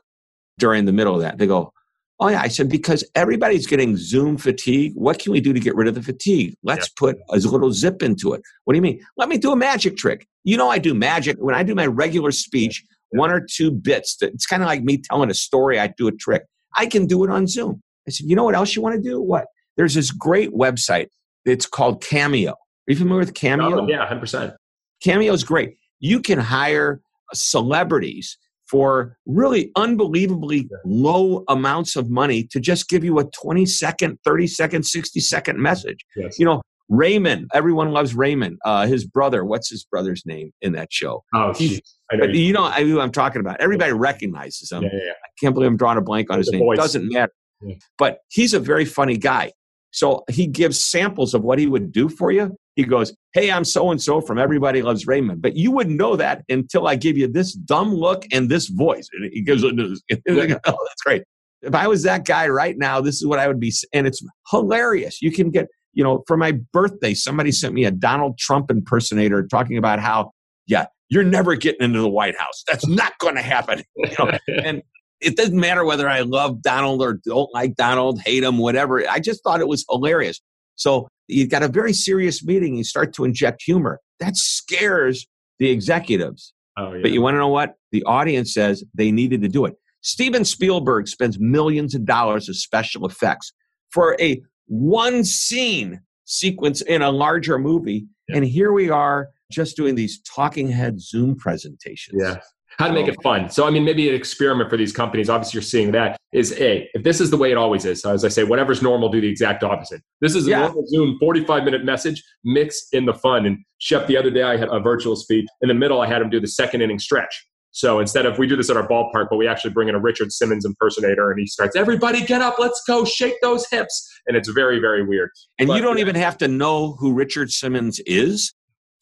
during the middle of that. They go, Oh, yeah. I said, because everybody's getting Zoom fatigue. What can we do to get rid of the fatigue? Let's yeah. put a little zip into it. What do you mean? Let me do a magic trick. You know, I do magic. When I do my regular speech, yeah. one or two bits, it's kind of like me telling a story. I do a trick. I can do it on Zoom. I said, you know what else you want to do? What? There's this great website. It's called Cameo. Are you familiar with Cameo? Oh, yeah, 100%. Cameo is great. You can hire uh, celebrities for really unbelievably low amounts of money to just give you a 20 second, 30 second, 60 second message. Yes. You know, Raymond, everyone loves Raymond. Uh, his brother, what's his brother's name in that show? Oh, geez. but you know I, who I'm talking about. Everybody recognizes him. Yeah, yeah, yeah. I can't believe I'm drawing a blank on his name. voice. Doesn't matter. Yeah. But he's a very funny guy. So he gives samples of what he would do for you. He goes, Hey, I'm so and so from Everybody Loves Raymond. But you wouldn't know that until I give you this dumb look and this voice. And he gives it this. oh, that's great. If I was that guy right now, this is what I would be. And it's hilarious. You can get, you know, for my birthday, somebody sent me a Donald Trump impersonator talking about how, yeah, you're never getting into the White House. That's not going to happen. You know? and it doesn't matter whether I love Donald or don't like Donald, hate him, whatever. I just thought it was hilarious. So you've got a very serious meeting, you start to inject humor. That scares the executives. Oh, yeah. But you want to know what? The audience says they needed to do it. Steven Spielberg spends millions of dollars of special effects for a one scene sequence in a larger movie. Yeah. And here we are just doing these talking head Zoom presentations. Yeah. How to make it fun. So, I mean, maybe an experiment for these companies, obviously you're seeing that, is A, if this is the way it always is, so as I say, whatever's normal, do the exact opposite. This is a Yeah. normal Zoom 45 minute message, mix in the fun. And Shep, the other day I had a virtual speech. In the middle, I had him do the second inning stretch. So instead of, we do this at our ballpark, but we actually bring in a Richard Simmons impersonator and he starts, everybody get up, let's go, shake those hips. And it's very, very weird. And But, you don't yeah. even have to know who Richard Simmons is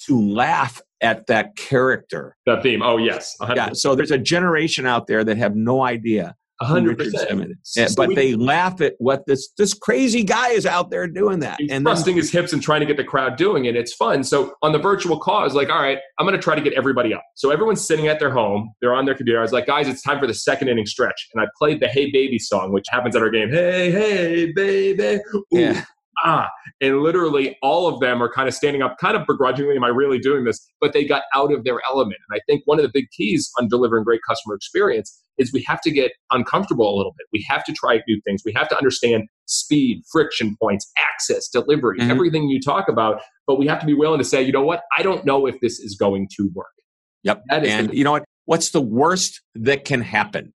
to laugh at that character. That theme. Oh, yes. 100. Yeah. So there's a generation out there that have no idea who 100%. Richard Simmons. Yeah, So but we- they laugh at what this this crazy guy is out there doing that. And then, thrusting his hips and trying to get the crowd doing it. It's fun. So on the virtual call, I was like, all right, I'm going to try to get everybody up. So everyone's sitting at their home. They're on their computer. I was like, guys, it's time for the second inning stretch. And I played the Hey Baby song, which happens at our game. Hey, hey, baby. Ooh, Yeah. Ah. And literally all of them are kind of standing up, kind of begrudgingly, am I really doing this? But they got out of their element. And I think one of the big keys on delivering great customer experience is we have to get uncomfortable a little bit. We have to try new things. We have to understand speed, friction points, access, delivery, Mhm. everything you talk about. But we have to be willing to say, you know what? I don't know if this is going to work. Yep. That is and the- you know what? What's the worst that can happen?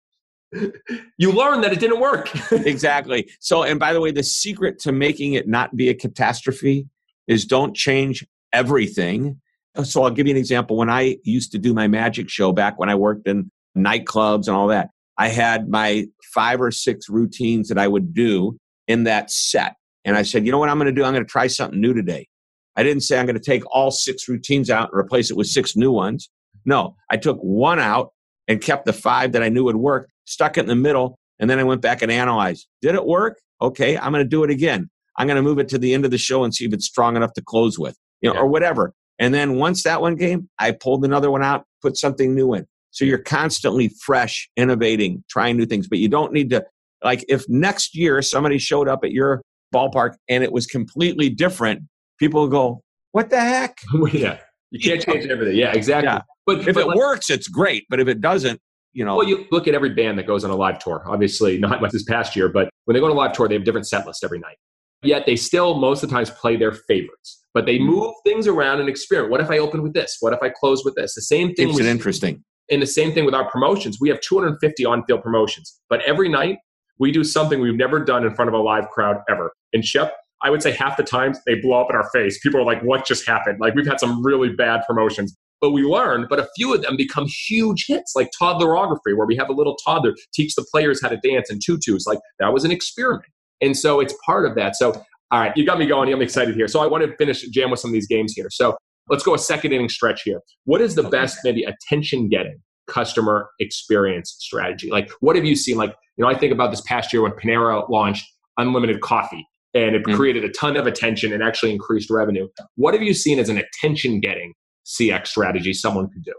You learn that it didn't work. exactly. So, and by the way, the secret to making it not be a catastrophe is don't change everything. So, I'll give you an example. When I used to do my magic show back when I worked in nightclubs and all that, I had my five or six routines that I would do in that set. And I said, you know what I'm going to do? I'm going to try something new today. I didn't say I'm going to take all six routines out and replace it with six new ones. No, I took one out and kept the five that I knew would work, stuck it in the middle, and then I went back and analyzed. Did it work? Okay, I'm going to do it again. I'm going to move it to the end of the show and see if it's strong enough to close with, you know, Yeah. or whatever. And then once that one came, I pulled another one out, put something new in. So you're constantly fresh, innovating, trying new things. But you don't need to, like, if next year somebody showed up at your ballpark and it was completely different, people will go, "What the heck?" yeah. You can't change everything. Yeah, exactly. Yeah. But If but it like- works, it's great. But if it doesn't, you know, Well, you look at every band that goes on a live tour. Obviously, not much this past year, but when they go on a live tour, they have different set lists every night. Yet they still most of the times play their favorites, but they Mhm. move things around and experiment. What if I open with this? What if I close with this? The same thing. keeps with- it interesting. And the same thing with our promotions. We have 250 on-field promotions, but every night we do something we've never done in front of a live crowd ever. And Shep, I would say half the times they blow up in our face. People are like, "What just happened?" Like we've had some really bad promotions, but we learn. But a few of them become huge hits, like toddlerography, where we have a little toddler teach the players how to dance in tutus. Like that was an experiment, and so it's part of that. So. All right, you got me going. I'm excited here. So I want to finish jam with some of these games here. So let's go a second inning stretch here. What is the best, maybe attention getting customer experience strategy? Like, what have you seen? Like, you know, I think about this past year when Panera launched unlimited coffee and it mm-hmm. created a ton of attention and actually increased revenue. What have you seen as an attention getting CX strategy someone could do?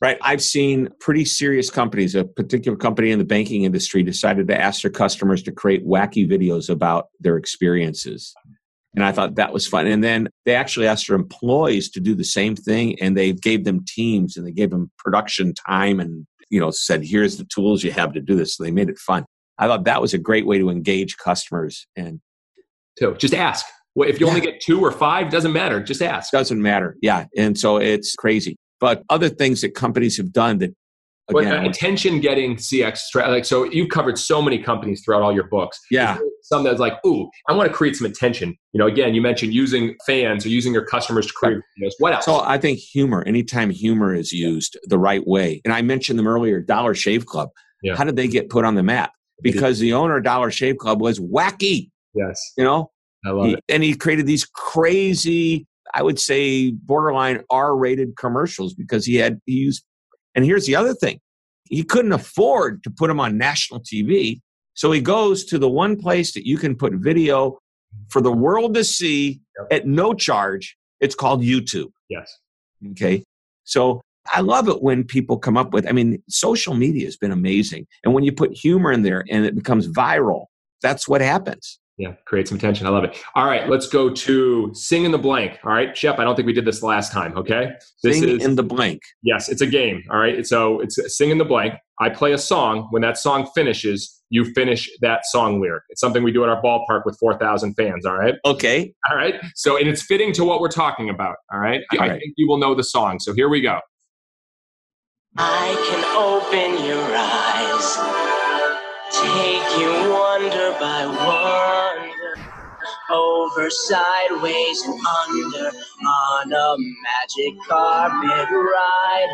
Right. I've seen pretty serious companies, a particular company in the banking industry decided to ask their customers to create wacky videos about their experiences. And I thought that was fun. And then they actually asked their employees to do the same thing and they gave them teams and they gave them production time and, you know, said, here's the tools you have to do this. So they made it fun. I thought that was a great way to engage customers and so just ask. Well, if you yeah. only get two or five, doesn't matter. Just ask. Doesn't matter. Yeah. And so it's crazy. But other things that companies have done that Again, attention getting CX like so you've covered so many companies throughout all your books. Yeah. Some that's like, ooh, I want to create some attention. You know, again, you mentioned using fans or using your customers to create videos. What else? So I think humor, anytime humor is used the right way, and I mentioned them earlier, Dollar Shave Club. Yeah. How did they get put on the map? Because the owner of Dollar Shave Club was wacky. Yes. You know? I love he, it. And he created these crazy, I would say borderline R-rated commercials because he had he used and here's the other thing he couldn't afford to put them on national TV. So he goes to the one place that you can put video for the world to see yep. at no charge. It's called YouTube. Yes. Okay. So I love it when people come up with, I mean, social media has been amazing. And when you put humor in there and it becomes viral, that's what happens. Yeah, create some tension. I love it. All right, let's go to sing in the blank. All right, Shep. I don't think we did this last time. Okay, this sing is in the blank. Yes, it's a game. All right, so it's sing in the blank. I play a song. When that song finishes, you finish that song lyric. It's something we do at our ballpark with four thousand fans. All right. Okay. All right. So and it's fitting to what we're talking about. All right. All I right. think you will know the song. So here we go. I can open your eyes, take you wonder by one over, sideways, and under on a magic carpet ride.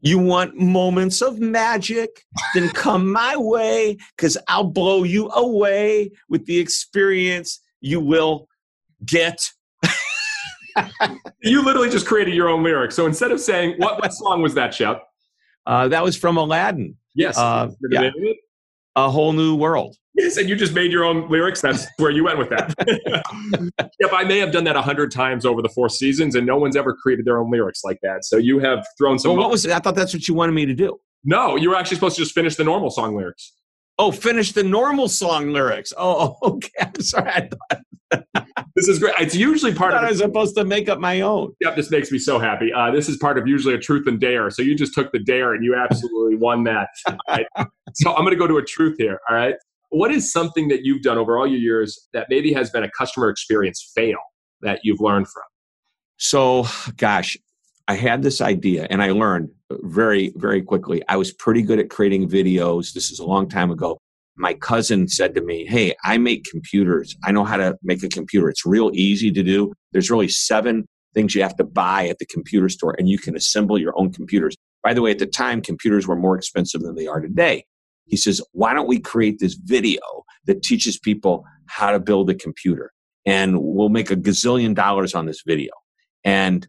You want moments of magic? then come my way, because I'll blow you away with the experience you will get. you literally just created your own lyric. So instead of saying, what, what song was that, Shep? Uh, that was from Aladdin. Yes. Uh, yeah. A whole new world. Yes, and you just made your own lyrics. That's where you went with that. yep, I may have done that a hundred times over the four seasons, and no one's ever created their own lyrics like that. So you have thrown some. Well, what was it? I thought that's what you wanted me to do. No, you were actually supposed to just finish the normal song lyrics. Oh, finish the normal song lyrics. Oh, okay. I'm sorry. I thought. this is great. It's usually part I of. I was supposed to make up my own. Yep, this makes me so happy. Uh, this is part of usually a truth and dare. So you just took the dare and you absolutely won that. Right? So I'm going to go to a truth here. All right. What is something that you've done over all your years that maybe has been a customer experience fail that you've learned from? So, gosh, I had this idea and I learned very, very quickly. I was pretty good at creating videos. This is a long time ago. My cousin said to me, Hey, I make computers. I know how to make a computer. It's real easy to do. There's really seven things you have to buy at the computer store and you can assemble your own computers. By the way, at the time, computers were more expensive than they are today. He says, why don't we create this video that teaches people how to build a computer? And we'll make a gazillion dollars on this video. And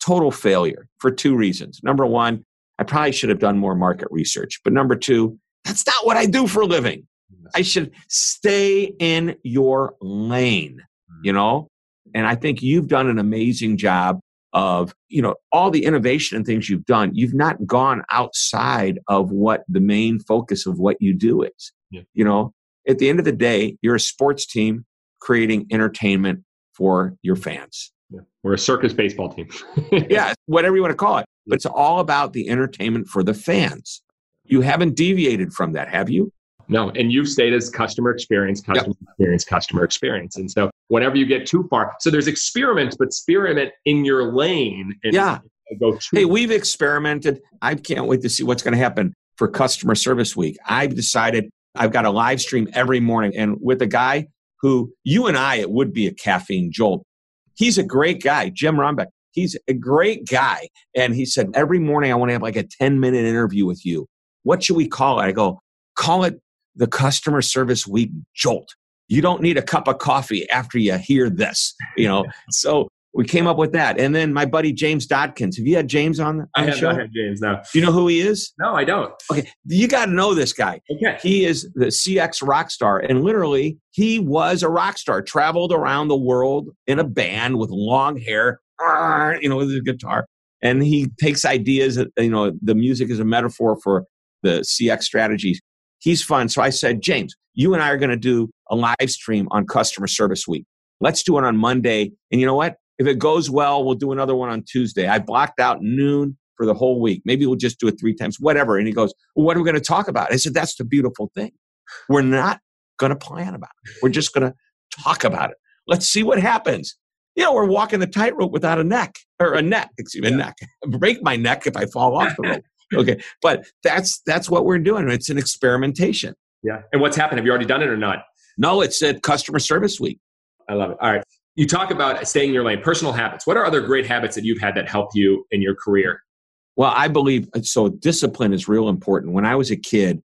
total failure for two reasons. Number one, I probably should have done more market research. But number two, that's not what I do for a living. I should stay in your lane, you mm. know? And I think you've done an amazing job of you know all the innovation and things you've done you've not gone outside of what the main focus of what you do is. Yeah. you know at the end of the day you're a sports team creating entertainment for your fans. Yeah. we're a circus baseball team. Yeah whatever you want to call it. But it's all about the entertainment for the fans. You haven't deviated from that have you no, and you've stayed as customer experience, customer yep. experience, customer experience. And so whenever you get too far, so there's experiments, but experiment in your lane. yeah. Go hey, we've experimented. I can't wait to see what's going to happen for customer service week. I've decided I've got a live stream every morning and with a guy who you and I, it would be a caffeine jolt. He's a great guy, Jim Rembach. He's a great guy. And he said, every morning I want to have like a 10 minute interview with you. What should we call it? I go, call it the customer service week jolt. You don't need a cup of coffee after you hear this, you know. so we came up with that. And then my buddy James Dodkins. Have you had James on, on I have show? not had James now. Do you know who he is? No, I don't. Okay, you got to know this guy. Okay. He is the CX rock star, and literally, he was a rock star. Traveled around the world in a band with long hair, you know, with his guitar, and he takes ideas. You know, the music is a metaphor for the CX strategies. He's fun. So I said, James, you and I are going to do a live stream on Customer Service Week. Let's do it on Monday. And you know what? If it goes well, we'll do another one on Tuesday. I blocked out noon for the whole week. Maybe we'll just do it three times, whatever. And he goes, well, What are we going to talk about? I said, That's the beautiful thing. We're not going to plan about it. We're just going to talk about it. Let's see what happens. You know, we're walking the tightrope without a neck or a neck, excuse me, a neck. Break my neck if I fall off the rope. Okay. But that's that's what we're doing. It's an experimentation. Yeah. And what's happened? Have you already done it or not? No, it's at customer service week. I love it. All right. You talk about staying in your lane, personal habits. What are other great habits that you've had that help you in your career? Well, I believe uh, so. Discipline is real important. When I was a kid,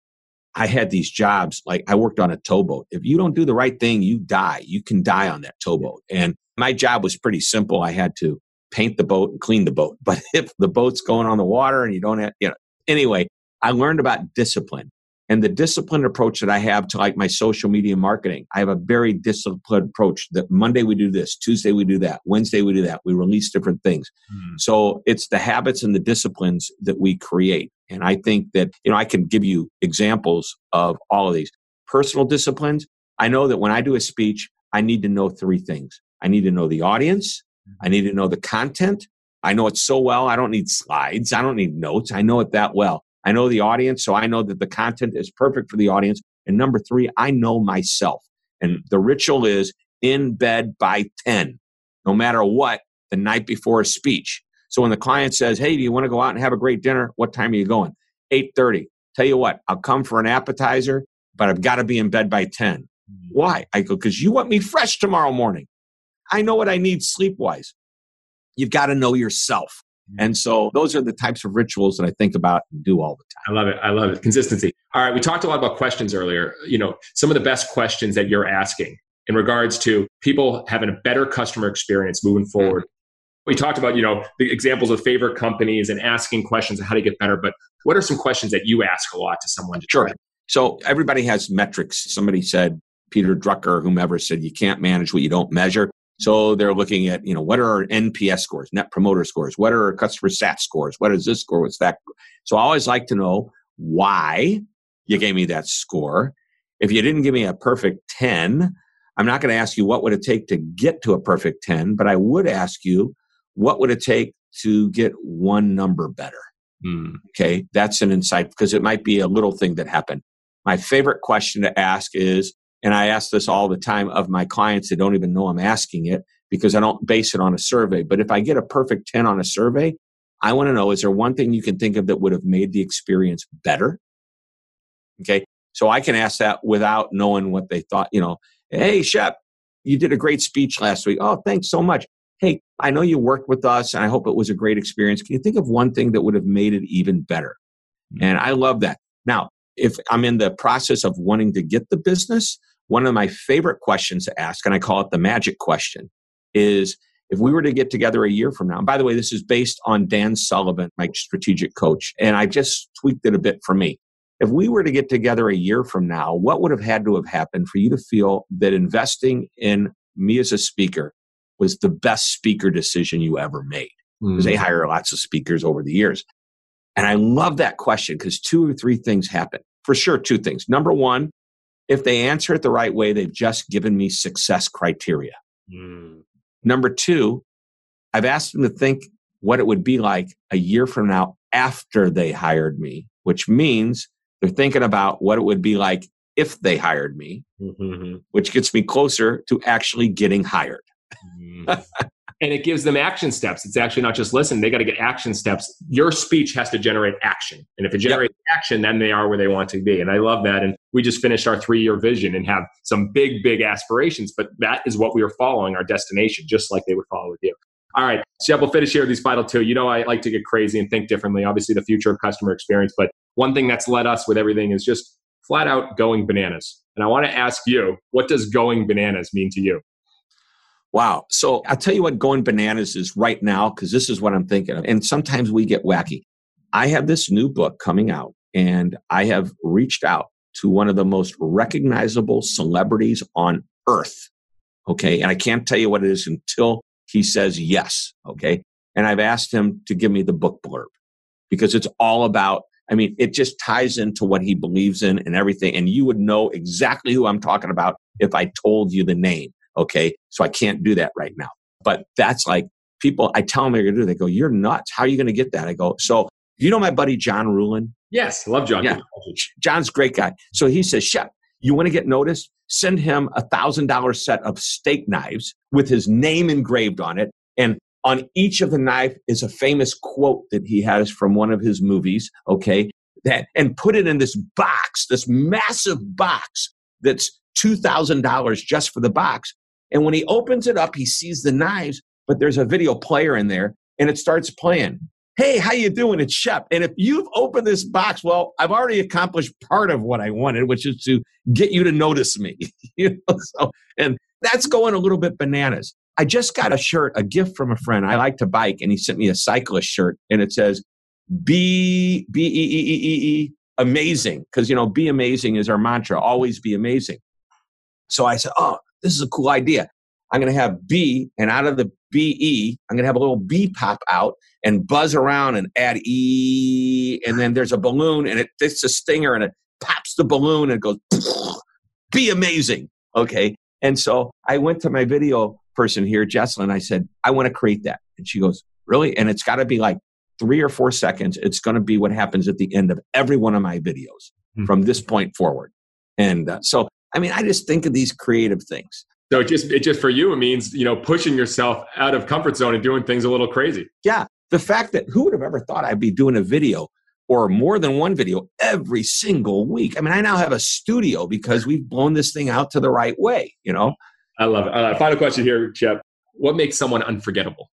I had these jobs like I worked on a towboat. If you don't do the right thing, you die. You can die on that towboat. And my job was pretty simple. I had to paint the boat and clean the boat. But if the boat's going on the water and you don't have, you know, anyway, I learned about discipline and the disciplined approach that I have to like my social media marketing. I have a very disciplined approach that Monday we do this, Tuesday we do that, Wednesday we do that. We release different things. Hmm. So it's the habits and the disciplines that we create. And I think that, you know, I can give you examples of all of these. Personal disciplines. I know that when I do a speech, I need to know three things. I need to know the audience. I need to know the content. I know it so well. I don't need slides. I don't need notes. I know it that well. I know the audience, so I know that the content is perfect for the audience. And number three, I know myself. And the ritual is in bed by 10, no matter what, the night before a speech. So when the client says, Hey, do you want to go out and have a great dinner? What time are you going? 8:30. Tell you what, I'll come for an appetizer, but I've got to be in bed by 10. Mm-hmm. Why? I go, because you want me fresh tomorrow morning. I know what I need sleep wise. You've got to know yourself. Mm-hmm. And so those are the types of rituals that I think about and do all the time. I love it. I love it. Consistency. All right. We talked a lot about questions earlier. You know, some of the best questions that you're asking in regards to people having a better customer experience moving forward. We talked about, you know, the examples of favorite companies and asking questions on how to get better. But what are some questions that you ask a lot to someone to Sure. try? So everybody has metrics. Somebody said, Peter Drucker, whomever said, you can't manage what you don't measure. So they're looking at, you know, what are our NPS scores, net promoter scores? What are our customer sat scores? What is this score? What's that? So I always like to know why you gave me that score. If you didn't give me a perfect 10, I'm not going to ask you what would it take to get to a perfect 10, but I would ask you what would it take to get one number better? Hmm. Okay, that's an insight because it might be a little thing that happened. My favorite question to ask is, and I ask this all the time of my clients that don't even know I'm asking it because I don't base it on a survey. But if I get a perfect 10 on a survey, I want to know is there one thing you can think of that would have made the experience better? Okay, so I can ask that without knowing what they thought. You know, hey, Shep, you did a great speech last week. Oh, thanks so much. Hey, I know you worked with us and I hope it was a great experience. Can you think of one thing that would have made it even better? Hmm. And I love that. Now, if I'm in the process of wanting to get the business, one of my favorite questions to ask, and I call it the magic question, is if we were to get together a year from now, and by the way, this is based on Dan Sullivan, my strategic coach, and I just tweaked it a bit for me. If we were to get together a year from now, what would have had to have happened for you to feel that investing in me as a speaker was the best speaker decision you ever made? Because they mm. hire lots of speakers over the years. And I love that question because two or three things happen. For sure, two things. Number one, if they answer it the right way, they've just given me success criteria. Hmm. Number two, I've asked them to think what it would be like a year from now after they hired me, which means they're thinking about what it would be like if they hired me, Mhm. which gets me closer to actually getting hired. And it gives them action steps. It's actually not just listen, they got to get action steps. Your speech has to generate action. And if it generates action, then they are where they want to be. And I love that. And we just finished our three year vision and have some big, big aspirations, but that is what we are following our destination, just like they would follow with you. All right. So we'll finish here with these final two. You know, I like to get crazy and think differently, obviously, the future of customer experience. But one thing that's led us with everything is just flat out going bananas. And I want to ask you, what does going bananas mean to you? Wow. So I'll tell you what going bananas is right now, because this is what I'm thinking of. And sometimes we get wacky. I have this new book coming out, and I have reached out to one of the most recognizable celebrities on earth. Okay. And I can't tell you what it is until he says yes. Okay. And I've asked him to give me the book blurb because it's all about, I mean, it just ties into what he believes in and everything. And you would know exactly who I'm talking about if I told you the name. Okay. So I can't do that right now. But that's like people, I tell them they're going to do, they go, You're nuts. How are you going to get that? I go, So you know my buddy John Ruhlin? Yes. Love John. Yeah. John's a great guy. So he says, Shep, you want to get noticed? Send him a thousand dollar set of steak knives with his name engraved on it. And on each of the knife is a famous quote that he has from one of his movies. Okay. That, and put it in this box, this massive box that's $2,000 just for the box. And when he opens it up, he sees the knives, but there's a video player in there and it starts playing. Hey, how you doing? It's Shep. And if you've opened this box, well, I've already accomplished part of what I wanted, which is to get you to notice me. you know, so and that's going a little bit bananas. I just got a shirt, a gift from a friend. I like to bike, and he sent me a cyclist shirt, and it says "Be B E E E E E amazing," because you know, "Be amazing" is our mantra. Always be amazing. So I said, "Oh, this is a cool idea. I'm going to have B, and out of the BE, I'm going to have a little B pop out and buzz around and add E, and then there's a balloon, and it it's a stinger, and it pops the balloon and it goes, be amazing. Okay. And so I went to my video person here, Jesselyn. I said, I want to create that. And she goes, Really? And it's got to be like three or four seconds. It's going to be what happens at the end of every one of my videos mm-hmm. from this point forward. And uh, so, I mean, I just think of these creative things. So it just it just for you it means you know pushing yourself out of comfort zone and doing things a little crazy. Yeah, the fact that who would have ever thought I'd be doing a video or more than one video every single week. I mean, I now have a studio because we've blown this thing out to the right way. You know. I love it. Final question here, Shep. What makes someone unforgettable?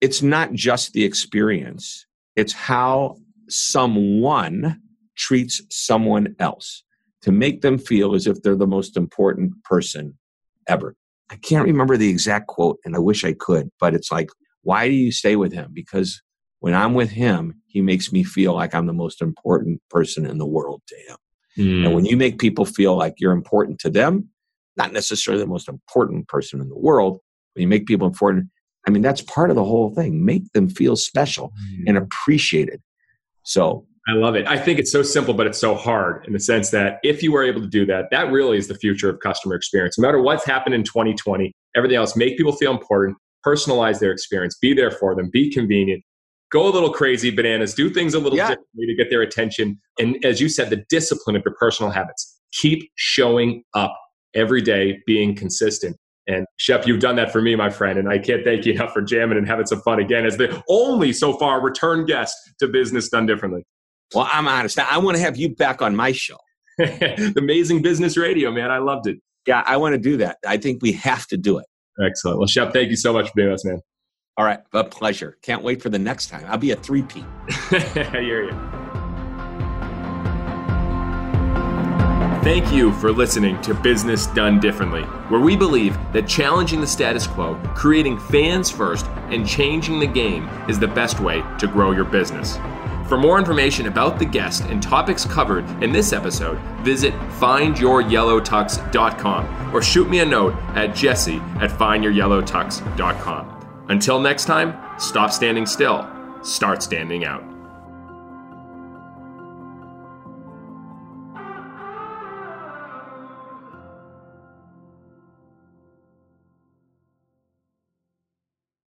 It's not just the experience; it's how someone treats someone else to make them feel as if they're the most important person ever. I can't remember the exact quote, and I wish I could, but it's like, why do you stay with him? Because when I'm with him, he makes me feel like I'm the most important person in the world to him. Mm. And when you make people feel like you're important to them, not necessarily the most important person in the world, when you make people important, I mean, that's part of the whole thing. Make them feel special mm. and appreciated. So I love it. I think it's so simple, but it's so hard in the sense that if you were able to do that, that really is the future of customer experience. No matter what's happened in 2020, everything else, make people feel important, personalize their experience, be there for them, be convenient, go a little crazy bananas, do things a little yeah. differently to get their attention. And as you said, the discipline of your personal habits. Keep showing up every day, being consistent. And Shep, you've done that for me, my friend, and I can't thank you enough for jamming and having some fun again as the only so far return guest to Business Done Differently. Well, I'm honest. I want to have you back on my show. Amazing business radio, man. I loved it. Yeah, I want to do that. I think we have to do it. Excellent. Well, Shep, thank you so much for being with us, man. All right. A pleasure. Can't wait for the next time. I'll be a 3P. I hear you. Thank you for listening to Business Done Differently, where we believe that challenging the status quo, creating fans first, and changing the game is the best way to grow your business. For more information about the guest and topics covered in this episode, visit findyouryellowtux.com or shoot me a note at jesse at findyouryellowtux.com. Until next time, stop standing still, start standing out.